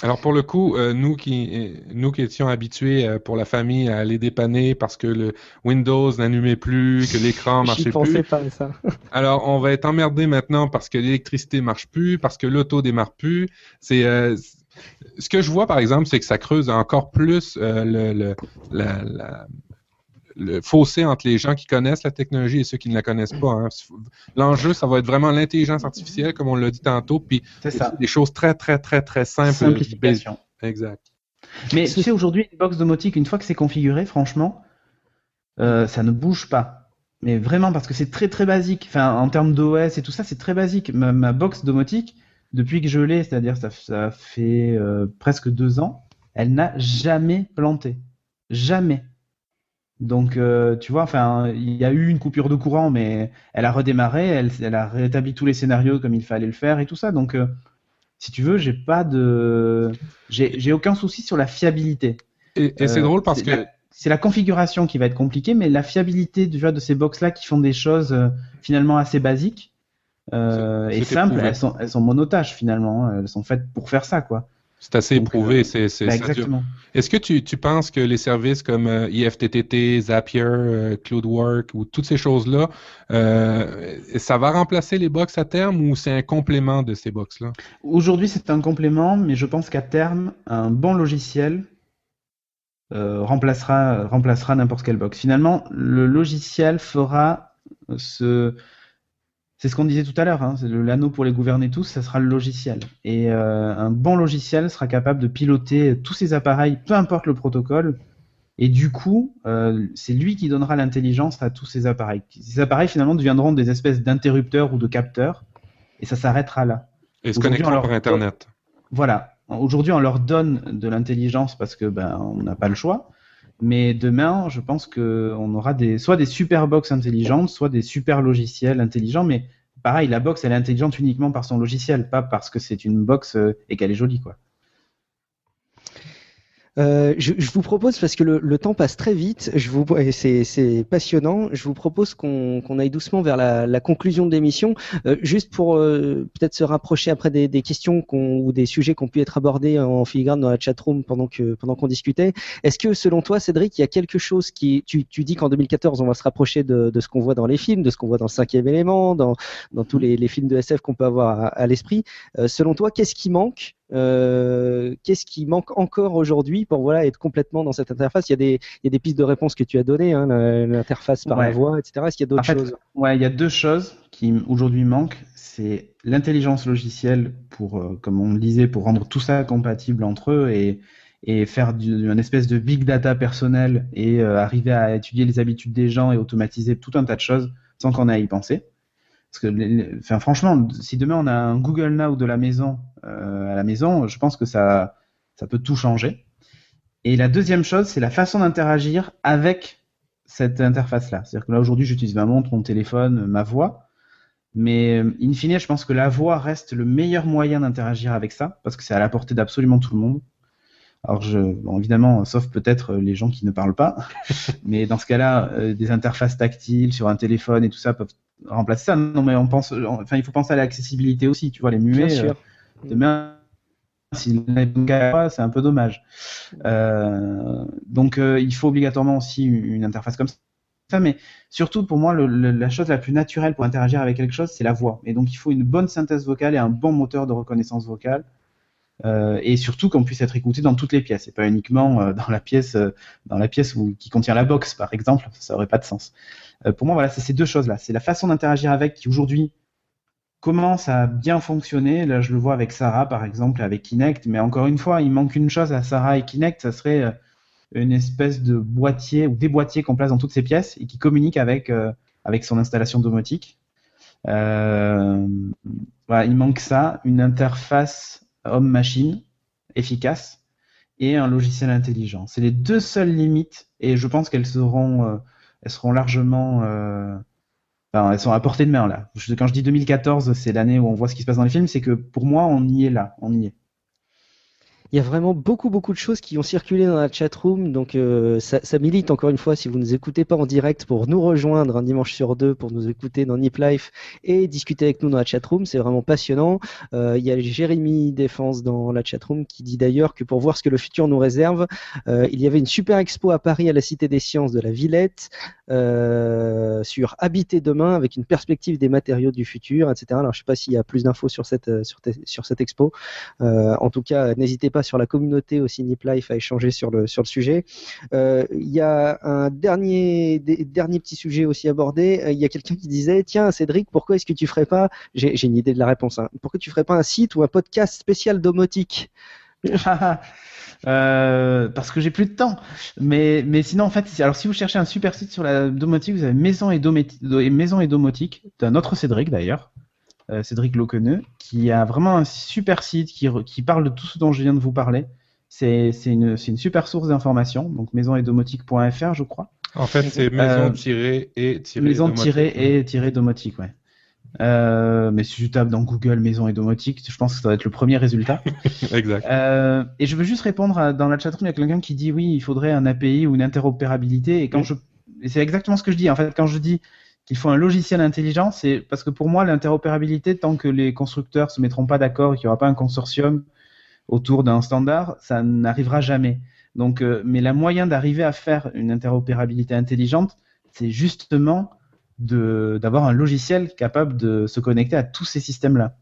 S1: Alors pour le coup, euh, nous qui nous qui étions habitués euh, pour la famille à aller dépanner parce que le Windows n'allumait plus, que l'écran marchait
S3: pensais
S1: plus.
S3: pas à ça.
S1: Alors on va être emmerdé maintenant parce que l'électricité marche plus, parce que l'auto démarre plus. C'est euh, ce que je vois par exemple, c'est que ça creuse encore plus euh, le, le, la- la- le fossé entre les gens qui connaissent la technologie et ceux qui ne la connaissent pas. hein. L'enjeu, ça va être vraiment l'intelligence artificielle, comme on l'a dit tantôt, puis
S4: C'est ça.
S1: des choses très très très très simples.
S4: Simplification.
S1: Exact.
S4: Mais tu sais, aujourd'hui, une box domotique, une fois que c'est configuré, franchement, euh, ça ne bouge pas. Mais vraiment, parce que c'est très très basique. Enfin, en termes d'OS et tout ça, c'est très basique. Ma, ma box domotique, depuis que je l'ai, c'est-à-dire ça, ça fait euh, presque deux ans, elle n'a jamais planté. Jamais. Donc, euh, tu vois, enfin, il y a eu une coupure de courant, mais elle a redémarré, elle, elle a rétabli tous les scénarios comme il fallait le faire et tout ça. Donc, euh, si tu veux, j'ai pas de, j'ai aucun souci sur la fiabilité.
S1: Et, et c'est
S4: Euh,
S1: drôle parce que
S4: c'est la configuration qui va être compliquée, mais la fiabilité du jeu de ces box-là qui font des choses euh, finalement assez basiques euh, et
S1: c'est
S4: simples, elles sont, elles sont monotaches finalement, hein. elles sont faites pour faire ça, quoi.
S1: C'est assez éprouvé.
S4: euh,
S1: c'est,
S4: exactement.
S1: Est-ce que tu, tu penses que les services comme euh, IFTTT, Zapier, euh, CloudWork ou toutes ces choses-là, euh, ça va remplacer les box à terme ou c'est un complément de ces box-là?
S4: Aujourd'hui, c'est un complément, mais je pense qu'à terme, un bon logiciel remplacera, remplacera n'importe quelle box. Finalement, le logiciel fera ce. C'est ce qu'on disait tout à l'heure, hein, l'anneau pour les gouverner tous, ça sera le logiciel. Et euh, un bon logiciel sera capable de piloter tous ces appareils, peu importe le protocole. Et du coup, euh, c'est lui qui donnera l'intelligence à tous ces appareils. Ces appareils finalement deviendront des espèces d'interrupteurs ou de capteurs, et ça s'arrêtera là.
S1: Et se
S4: leur-
S1: par Internet.
S4: Voilà. Aujourd'hui, on leur donne de l'intelligence parce que ben on n'a pas le choix. Mais demain, je pense que on aura des soit des super box intelligentes, soit des super logiciels intelligents. Mais pareil, la box elle est intelligente uniquement par son logiciel, pas parce que c'est une box euh, et qu'elle est jolie quoi.
S3: Euh, je, je vous propose, parce que le, le temps passe très vite, je vous, c'est, passionnant, je vous propose qu'on, qu'on aille doucement vers la, la conclusion de l'émission, Euh, juste pour euh, peut-être se rapprocher après des, des questions qu'on, ou des sujets qui ont pu être abordés en filigrane dans la chatroom pendant, que, pendant qu'on discutait. Est-ce que selon toi, Cédric, il y a quelque chose qui... Tu, tu dis qu'en 2014, on va se rapprocher de, de ce qu'on voit dans les films, de ce qu'on voit dans le cinquième élément, dans, dans tous les, les films de SF qu'on peut avoir à, à l'esprit. Euh, selon toi, qu'est-ce qui manque euh, Qu'est-ce qui manque encore aujourd'hui pour voilà être complètement dans cette interface? Il y a des il y a des pistes de réponse que tu as données, hein, l'interface par la voix, etc. Est-ce qu'il y a d'autres choses?
S4: Ouais, il y a deux choses qui aujourd'hui manquent. C'est l'intelligence logicielle pour, euh, comme on le disait, pour rendre tout ça compatible entre eux et, et faire du, une espèce de big data personnel et euh, arriver à étudier les habitudes des gens et automatiser tout un tas de choses sans qu'on ait à y penser. Parce que, franchement, si demain on a un Google Now de la maison euh, à la maison, je pense que ça, peut tout changer. Et la deuxième chose, c'est la façon d'interagir avec cette interface-là. C'est-à-dire que là, aujourd'hui, j'utilise ma montre, mon téléphone, ma voix. Mais euh, in fine, je pense que la voix reste le meilleur moyen d'interagir avec ça, parce que c'est à la portée d'absolument tout le monde. Alors, évidemment, sauf peut-être les gens qui ne parlent pas, mais dans ce cas-là, euh, des interfaces tactiles sur un téléphone et tout ça peuvent remplacer ça. Non, mais on pense, enfin, il faut penser à l'accessibilité aussi. Tu vois, les muets,
S3: Bien sûr.
S4: euh, demain, pas, c'est un peu dommage. Euh, donc, euh, il faut obligatoirement aussi une, une interface comme ça. Mais surtout, pour moi, le- le- la chose la plus naturelle pour interagir avec quelque chose, c'est la voix. Et donc, il faut une bonne synthèse vocale et un bon moteur de reconnaissance vocale. Euh, et surtout qu'on puisse être écouté dans toutes les pièces et pas uniquement euh, dans la pièce euh, dans la pièce qui contient la box par exemple. Ça aurait pas de sens. Pour moi voilà c'est ces deux choses là c'est la façon d'interagir avec qui aujourd'hui commence à bien fonctionner. Là je le vois avec Sarah par exemple avec Kinect. Mais encore une fois il manque une chose à Sarah et Kinect. Ça serait une espèce de boîtier ou des boîtiers qu'on place dans toutes ces pièces et qui communiquent avec avec son installation domotique. Voilà, il manque ça une interface homme-machine efficace et un logiciel intelligent. C'est les deux seules limites et je pense qu'elles seront, euh, elles seront largement, euh, elles sont à portée de main là. Quand je dis 2014, c'est l'année où on voit ce qui se passe dans les films, c'est que pour moi, on y est là, on y est.
S3: Il y a vraiment beaucoup, beaucoup de choses qui ont circulé dans la chatroom. Donc, euh, ça, ça milite encore une fois si vous ne nous écoutez pas en direct pour nous rejoindre un dimanche sur deux pour nous écouter dans Nip Life et discuter avec nous dans la chatroom. C'est vraiment passionnant. Euh, il y a Jérémy Défense dans la chatroom qui dit d'ailleurs que pour voir ce que le futur nous réserve, euh, il y avait une super expo à Paris à la Cité des Sciences de la Villette euh, sur habiter demain avec une perspective des matériaux du futur, etc. Alors, je sais pas s'il y a plus d'infos sur cette, euh, expo. Euh, en tout cas, n'hésitez pas sur la communauté aussi Nip Life à échanger sur le, sujet. Il y a un dernier, petit sujet aussi abordé. Il y a quelqu'un qui disait Tiens, Cédric, pourquoi est-ce que tu ferais pas, j'ai j'ai une idée de la réponse, hein. pourquoi tu ferais pas un site ou un podcast spécial domotique?
S4: Euh, parce que j'ai plus de temps. Mais, mais sinon, en fait, si- alors si vous cherchez un super site sur la domotique, vous avez Maison et, Dométi- et Maison et Domotique, d'un autre Cédric d'ailleurs, euh, Cédric Loqueneux, qui a vraiment un super site qui, parle de tout ce dont je viens de vous parler. C'est une, super source d'information, donc maison et domotique.fr, je crois.
S1: En fait, c'est maison tirée et tirée
S4: Maison
S1: domotique.
S4: tirée et tirée domotique, ouais. Euh, mais si je tape dans Google maison et domotique, je pense que ça va être le premier résultat.
S1: Exact.
S4: Euh, et je veux juste répondre à- dans la chatroom, il y a quelqu'un qui dit oui, il faudrait un API ou une interopérabilité. Et quand je, c'est exactement ce que je dis. En fait, quand je dis qu'il faut un logiciel intelligent, c'est parce que pour moi, l'interopérabilité, tant que les constructeurs se mettront pas d'accord et qu'il n'y aura pas un consortium autour d'un standard, ça n'arrivera jamais. Donc, euh, mais la moyen d'arriver à faire une interopérabilité intelligente, c'est justement d'avoir un logiciel capable de se connecter à tous ces systèmes-là.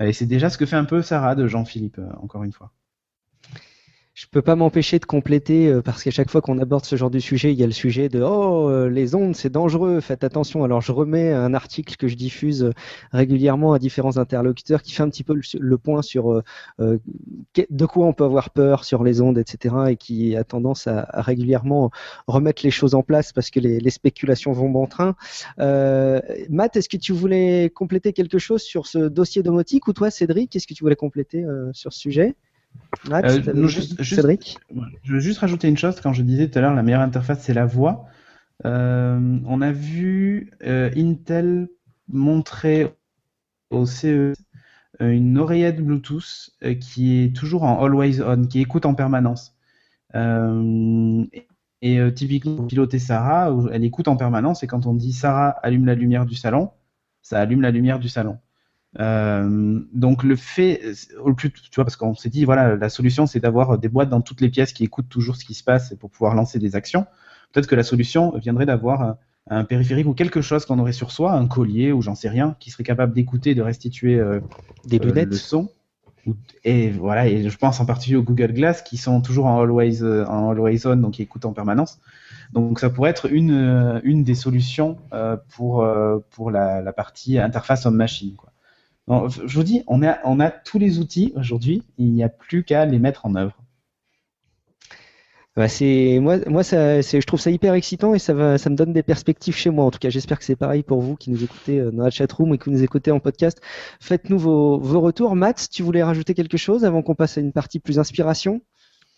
S4: Et c'est déjà ce que fait un peu Sarah de Jean-Philippe, euh, encore une fois.
S3: Je peux pas m'empêcher de compléter euh, parce qu'à chaque fois qu'on aborde ce genre de sujet, il y a le sujet de oh euh, les ondes c'est dangereux, faites attention. Alors je remets un article que je diffuse euh, régulièrement à différents interlocuteurs qui fait un petit peu le, point sur euh, euh, de quoi on peut avoir peur sur les ondes, etc. et qui a tendance à, à régulièrement remettre les choses en place parce que les, les spéculations vont bon train. Matt, est-ce que tu voulais compléter quelque chose sur ce dossier domotique ou toi Cédric, qu'est-ce que tu voulais compléter sur ce sujet?
S4: Euh,
S3: t'avais-
S4: non, juste- juste-
S3: Cédric
S4: Je veux juste rajouter une chose. Quand je disais tout à l'heure, la meilleure interface, c'est la voix. Euh, on a vu euh, Intel montrer au CE une oreillette Bluetooth qui est toujours en always on, qui écoute en permanence. Et et, typiquement, pour piloter Sarah, elle écoute en permanence et quand on dit Sarah allume la lumière du salon, ça allume la lumière du salon. Euh, donc le fait, au plus, tu vois, parce qu'on s'est dit, voilà, la solution c'est d'avoir des boîtes dans toutes les pièces qui écoutent toujours ce qui se passe pour pouvoir lancer des actions. Peut-être que la solution viendrait d'avoir un, périphérique ou quelque chose qu'on aurait sur soi, un collier ou j'en sais rien, qui serait capable d'écouter de restituer euh,
S3: Des
S4: euh,
S3: lunettes
S4: le son. Et voilà, et je pense en particulier au Google Glass qui sont toujours en always, euh, en always on, donc qui écoutent en permanence. Donc ça pourrait être une, euh, une des solutions euh, pour, euh, pour la, la partie interface homme-machine. quoi. Je vous dis, on a, on a tous les outils aujourd'hui, il n'y a plus qu'à les mettre en œuvre.
S3: Bah, c'est moi, moi ça, c'est, je trouve ça hyper excitant et ça va, ça me donne des perspectives chez moi. En tout cas, j'espère que c'est pareil pour vous qui nous écoutez euh, dans la chatroom et qui nous écoutez en podcast. Faites-nous vos, vos retours. Matt, tu voulais rajouter quelque chose avant qu'on passe à une partie plus inspiration?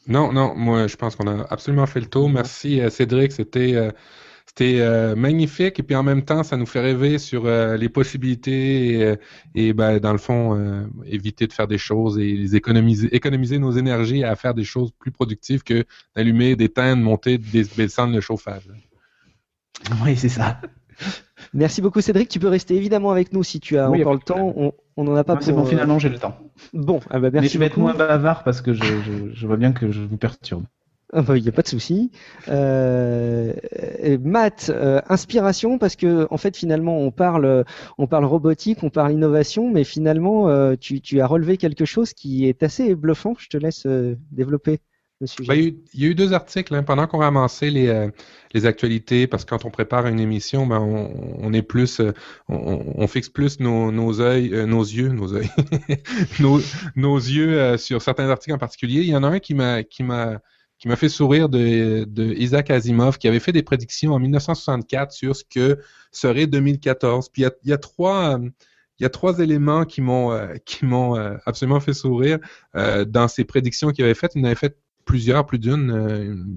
S1: Non, non, moi je pense qu'on a absolument fait le tour. Merci euh, Cédric, c'était euh, c'était euh, magnifique et puis en même temps ça nous fait rêver sur euh, les possibilités et, euh, et ben, dans le fond euh, éviter de faire des choses et les économiser économiser nos énergies à faire des choses plus productives que d'allumer, d'éteindre, monter, des- descendre le chauffage.
S4: Oui, c'est ça.
S3: Merci beaucoup, Cédric. Tu peux rester évidemment avec nous si tu as
S4: Oui,
S3: encore le temps. On, on en a pas
S4: Non,
S3: pour.
S4: C'est bon, finalement, j'ai le temps.
S3: Bon, ah bah,
S4: Mais
S3: merci
S4: je vais être
S3: beaucoup.
S4: moins bavard parce que je, je, je vois bien que je vous perturbe.
S3: Il n'y a pas de souci. Euh, Matt, euh, inspiration, parce que en fait finalement on parle, on parle robotique, on parle innovation, mais finalement euh, tu, as relevé quelque chose qui est assez bluffant. Je te laisse développer le sujet.
S1: Ben, il, y a eu, deux articles hein, pendant qu'on ramassait les, actualités, parce que quand on prépare une émission, ben, on, est plus, on, fixe plus nos, yeux, nos yeux, nos yeux, nos, yeux sur certains articles en particulier. Il y en a un qui m'a, qui m'a fait sourire de, Isaac Asimov, qui avait fait des prédictions en 1964 sur ce que serait 2014. Puis il y a, il y a trois, euh, il y a trois éléments qui m'ont, euh, euh, absolument fait sourire dans ces prédictions qu'il avait faites. Il en avait fait plusieurs, plus d'une,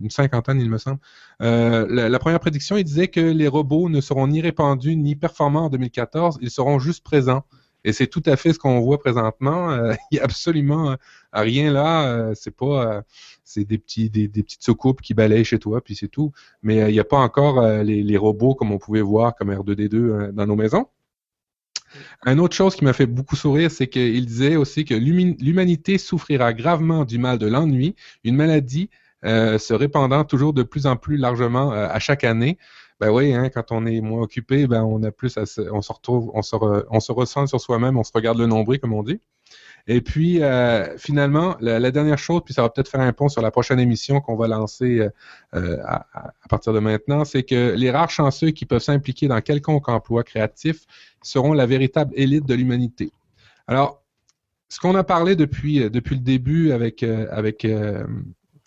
S1: une cinquantaine, il me semble. La, la première prédiction, il disait que les robots ne seront ni répandus ni performants en 2014, ils seront juste présents. Et c'est tout à fait ce qu'on voit présentement. Il n'y a absolument rien là. C'est pas, c'est des petits, des, petites soucoupes qui balayent chez toi, puis c'est tout. Mais euh, il n'y a pas encore euh, les, robots comme on pouvait voir comme R2D2 euh, dans nos maisons. Un autre chose qui m'a fait beaucoup sourire, c'est qu'il disait aussi que l'humanité souffrira gravement du mal de l'ennui, une maladie euh, se répandant toujours de plus en plus largement euh, à chaque année. Ben oui, hein, quand on est moins occupé, ben on a plus à se, on se retrouve, on se, on se ressent sur soi-même, on se regarde le nombril, comme on dit. Et puis, euh, finalement, la, dernière chose, puis ça va peut-être faire un pont sur la prochaine émission qu'on va lancer euh, euh, à, partir de maintenant, c'est que les rares chanceux qui peuvent s'impliquer dans quelconque emploi créatif seront la véritable élite de l'humanité. Alors, ce qu'on a parlé depuis, euh, depuis le début avec, euh, avec euh,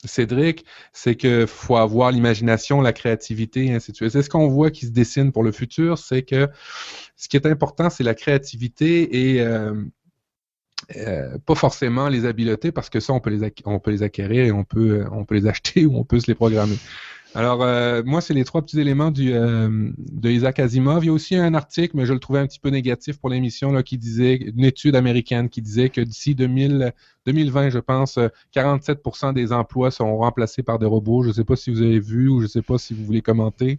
S1: Cédric, c'est qu'il faut avoir l'imagination, la créativité, et ainsi de suite. C'est ce qu'on voit qui se dessine pour le futur, c'est que ce qui est important, c'est la créativité et euh, euh, pas forcément les habiletés, parce que ça, on peut les, on peut les acquérir et on peut, euh, on peut les acheter ou on peut se les programmer. Alors, euh, moi, c'est les trois petits éléments du, euh, de Isaac Asimov. Il y a aussi un article, mais je le trouvais un petit peu négatif pour l'émission, là, qui disait, une étude américaine qui disait que d'ici 2000, 2020, je pense, 47% des emplois seront remplacés par des robots. Je ne sais pas si vous avez vu ou je sais pas si vous voulez commenter.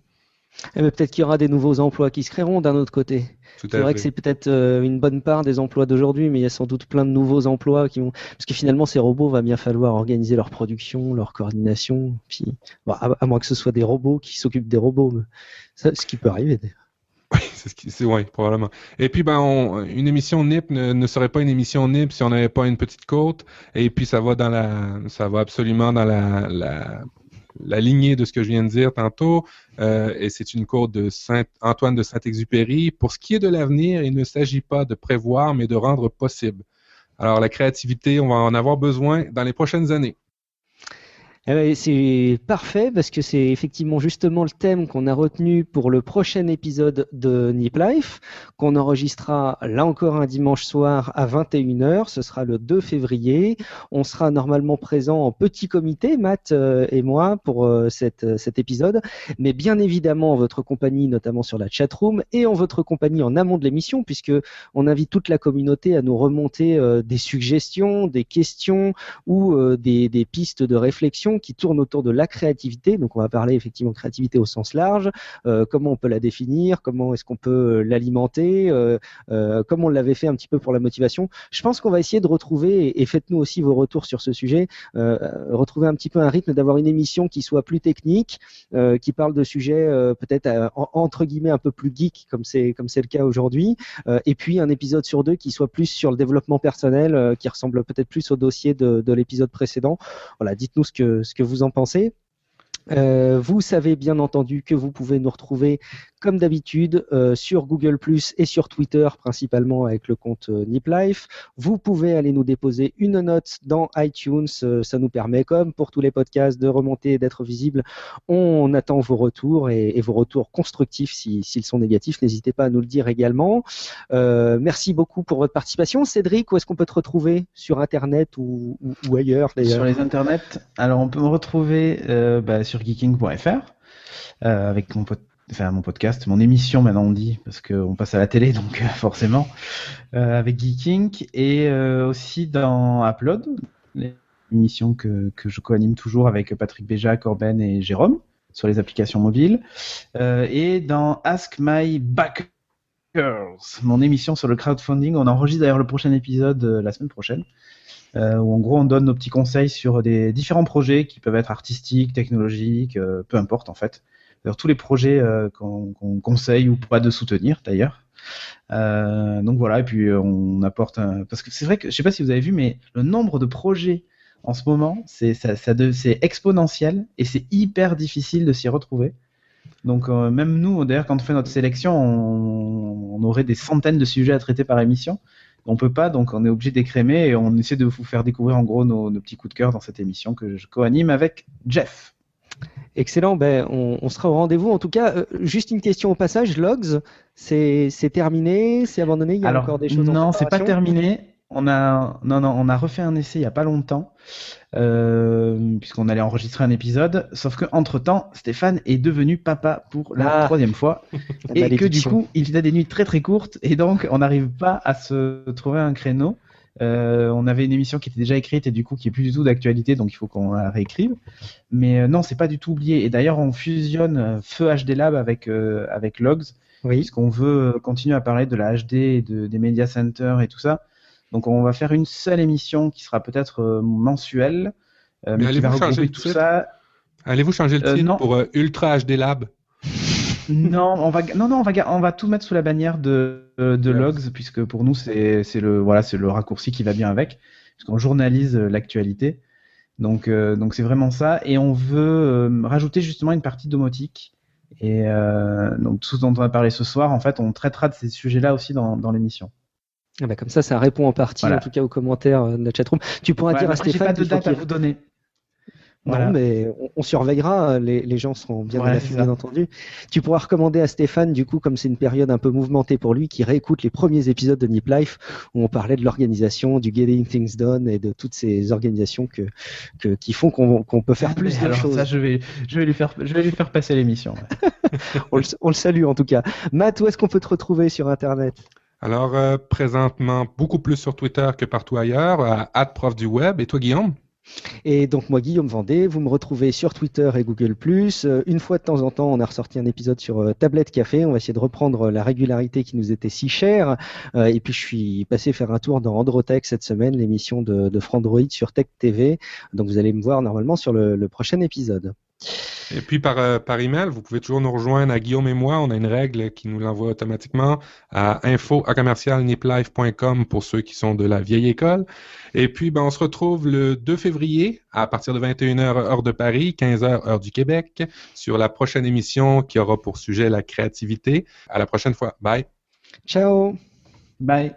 S3: Eh ben, peut-être qu'il y aura des nouveaux emplois qui se créeront d'un autre côté. C'est vrai que c'est peut-être euh, une bonne part des emplois d'aujourd'hui, mais il y a sans doute plein de nouveaux emplois qui vont. Parce que finalement, ces robots, va bien falloir organiser leur production, leur coordination. Puis, à, moins que ce soit des robots qui s'occupent des robots, ce qui peut arriver.
S1: Oui, c'est oui, probablement. Et puis, ben, une émission NIP ne, serait pas une émission NIP si on n'avait pas une petite côte. Et puis, ça va dans la, ça va absolument dans la, la la lignée de ce que je viens de dire tantôt, euh, et c'est une côte de Saint Antoine de Saint-Exupéry. Pour ce qui est de l'avenir, il ne s'agit pas de prévoir, mais de rendre possible. Alors la créativité, on va en avoir besoin dans les prochaines années.
S3: Ben, c'est parfait parce que c'est effectivement justement le thème qu'on a retenu pour le prochain épisode de Nip Life, qu'on enregistrera là encore un dimanche soir à 21h. Ce sera le 2 février. On sera normalement présent en petit comité, Matt euh, et moi, pour euh, cette, cet épisode, mais bien évidemment en votre compagnie, notamment sur la chatroom, et en votre compagnie en amont de l'émission, puisque on invite toute la communauté à nous remonter euh, des suggestions, des questions ou des pistes de réflexion qui tourne autour de la créativité. Donc on va parler effectivement de créativité au sens large, euh, comment on peut la définir, comment est-ce qu'on peut euh, l'alimenter, euh, euh, comme on l'avait fait un petit peu pour la motivation. Je pense qu'on va essayer de retrouver, et, faites-nous aussi vos retours sur ce sujet, retrouver un petit peu un rythme d'avoir une émission qui soit plus technique, qui parle de sujets peut-être entre guillemets un peu plus geek comme c'est comme c'est le cas aujourd'hui, et puis un épisode sur deux qui soit plus sur le développement personnel, qui ressemble peut-être plus au dossier de l'épisode précédent. Voilà, dites-nous ce que ce que vous en pensez. Euh, vous savez bien entendu que vous pouvez nous retrouver comme d'habitude euh, sur Google Plus et sur Twitter principalement avec le compte euh, NipLife. Vous pouvez aller nous déposer une note dans iTunes, ça nous permet comme pour tous les podcasts de remonter et d'être visible. On attend vos retours et, vos retours constructifs s'ils sont négatifs, n'hésitez pas à nous le dire également. merci beaucoup pour votre participation. Cédric, où est-ce qu'on peut te retrouver? Sur Internet ou, ailleurs
S4: Sur les Internets, alors on peut me retrouver bah, sur geeking.fr euh, avec mon, mon podcast, mon émission maintenant on dit, parce qu'on passe à la télé, donc euh, forcément, euh, avec Geeking, et aussi dans Upload, l'émission que, que je co-anime toujours avec Patrick Béja, Corben et Jérôme, sur les applications mobiles, et dans Ask My Backers, mon émission sur le crowdfunding. On enregistre d'ailleurs le prochain épisode la semaine prochaine. Euh, où en gros on donne nos petits conseils sur des différents projets qui peuvent être artistiques, technologiques, euh, peu importe en fait. D'ailleurs tous les projets euh, qu'on conseille ou pas de soutenir d'ailleurs. donc voilà, et puis on apporte un... parce que c'est vrai que je sais pas si vous avez vu, mais le nombre de projets en ce moment, c'est ça, exponentiel et c'est hyper difficile de s'y retrouver. Donc même nous, d'ailleurs, quand on fait notre sélection, on, aurait des centaines de sujets à traiter par émission on peut pas, donc on est obligé d'écrémer et on essaie de vous faire découvrir en gros nos, petits coups de cœur dans cette émission que je co-anime avec Jeff.
S3: Excellent, ben, on, sera au rendez-vous. En tout cas, euh, juste une question au passage, Logs, c'est terminé, c'est abandonné, il y a encore des choses
S4: Non, c'est pas terminé. On a, non, non, on a refait un essai il y a pas longtemps, euh, puisqu'on allait enregistrer un épisode. Sauf que entre temps, Stéphane est devenu papa pour la ah. troisième fois, et que du coup, il a des nuits très très courtes, et donc on n'arrive pas à se trouver un créneau. Euh, on avait une émission qui était déjà écrite et du coup qui est plus du tout d'actualité, donc il faut qu'on la réécrive. Mais euh, non, c'est pas du tout oublié. Et d'ailleurs, on fusionne Feu HD Lab avec avec Logs, oui. puisqu'on veut continuer à parler de la HD et de, des media centers et tout ça. Donc on va faire une seule émission qui sera peut-être euh, mensuelle,
S1: euh, mais, qui va regrouper tout ça. Allez-vous changer le euh, titre pour Ultra HD Lab?
S4: Non, on va non non on va on va tout mettre sous la bannière de de logs puisque pour nous c'est c'est le voilà c'est le raccourci qui va bien avec puisqu'on journalise l'actualité. Donc donc c'est vraiment ça et on veut rajouter justement une partie domotique et donc tout ce dont on va parler ce soir en fait on traitera de ces sujets-là aussi dans dans l'émission.
S3: Ah bah comme ça, ça répond en partie, en tout cas aux commentaires euh, de la chatroom. Tu pourras dire à Stéphane.
S4: Pas de date à vous donner.
S3: Voilà. Non, mais on, on surveillera, les, les, gens seront bien l'affût, bien entendu. Tu pourras recommander à Stéphane, du coup, comme c'est une période un peu mouvementée pour lui, qui réécoute les premiers épisodes de Nip Life où on parlait de l'organisation, du Getting Things Done et de toutes ces organisations que, que qui font qu'on qu'on peut faire
S4: Ah,
S3: plus
S4: mais
S3: de
S4: alors
S3: choses.
S4: ça, je vais, je vais lui faire, je vais lui faire passer l'émission. ouais.
S3: on, le, on le salue en tout cas. Matt, où est-ce qu'on peut te retrouver sur Internet?
S1: Alors, euh, présentement, beaucoup plus sur Twitter que partout ailleurs, à prof du web. Et toi, Guillaume?
S3: Et donc moi, Guillaume Vendée, vous me retrouvez sur Twitter et Google+. Euh, une fois de temps en temps, on a ressorti un épisode sur euh, Tablette Café. On va essayer de reprendre la régularité qui nous était si chère. Euh, et puis je suis passé faire un tour dans Androtech cette semaine, l'émission de, de Frandroid sur Tech TV. Donc vous allez me voir normalement sur le prochain épisode.
S1: Et puis par, euh, par email, vous pouvez toujours nous rejoindre à Guillaume et moi. On a une règle qui nous l'envoie automatiquement à info à pour ceux qui sont de la vieille école. Et puis, ben, on se retrouve le 2 février à partir de 21h heure de Paris, 15h heure du Québec, sur la prochaine émission qui aura pour sujet la créativité. À la prochaine fois. Bye.
S3: Ciao
S4: Bye.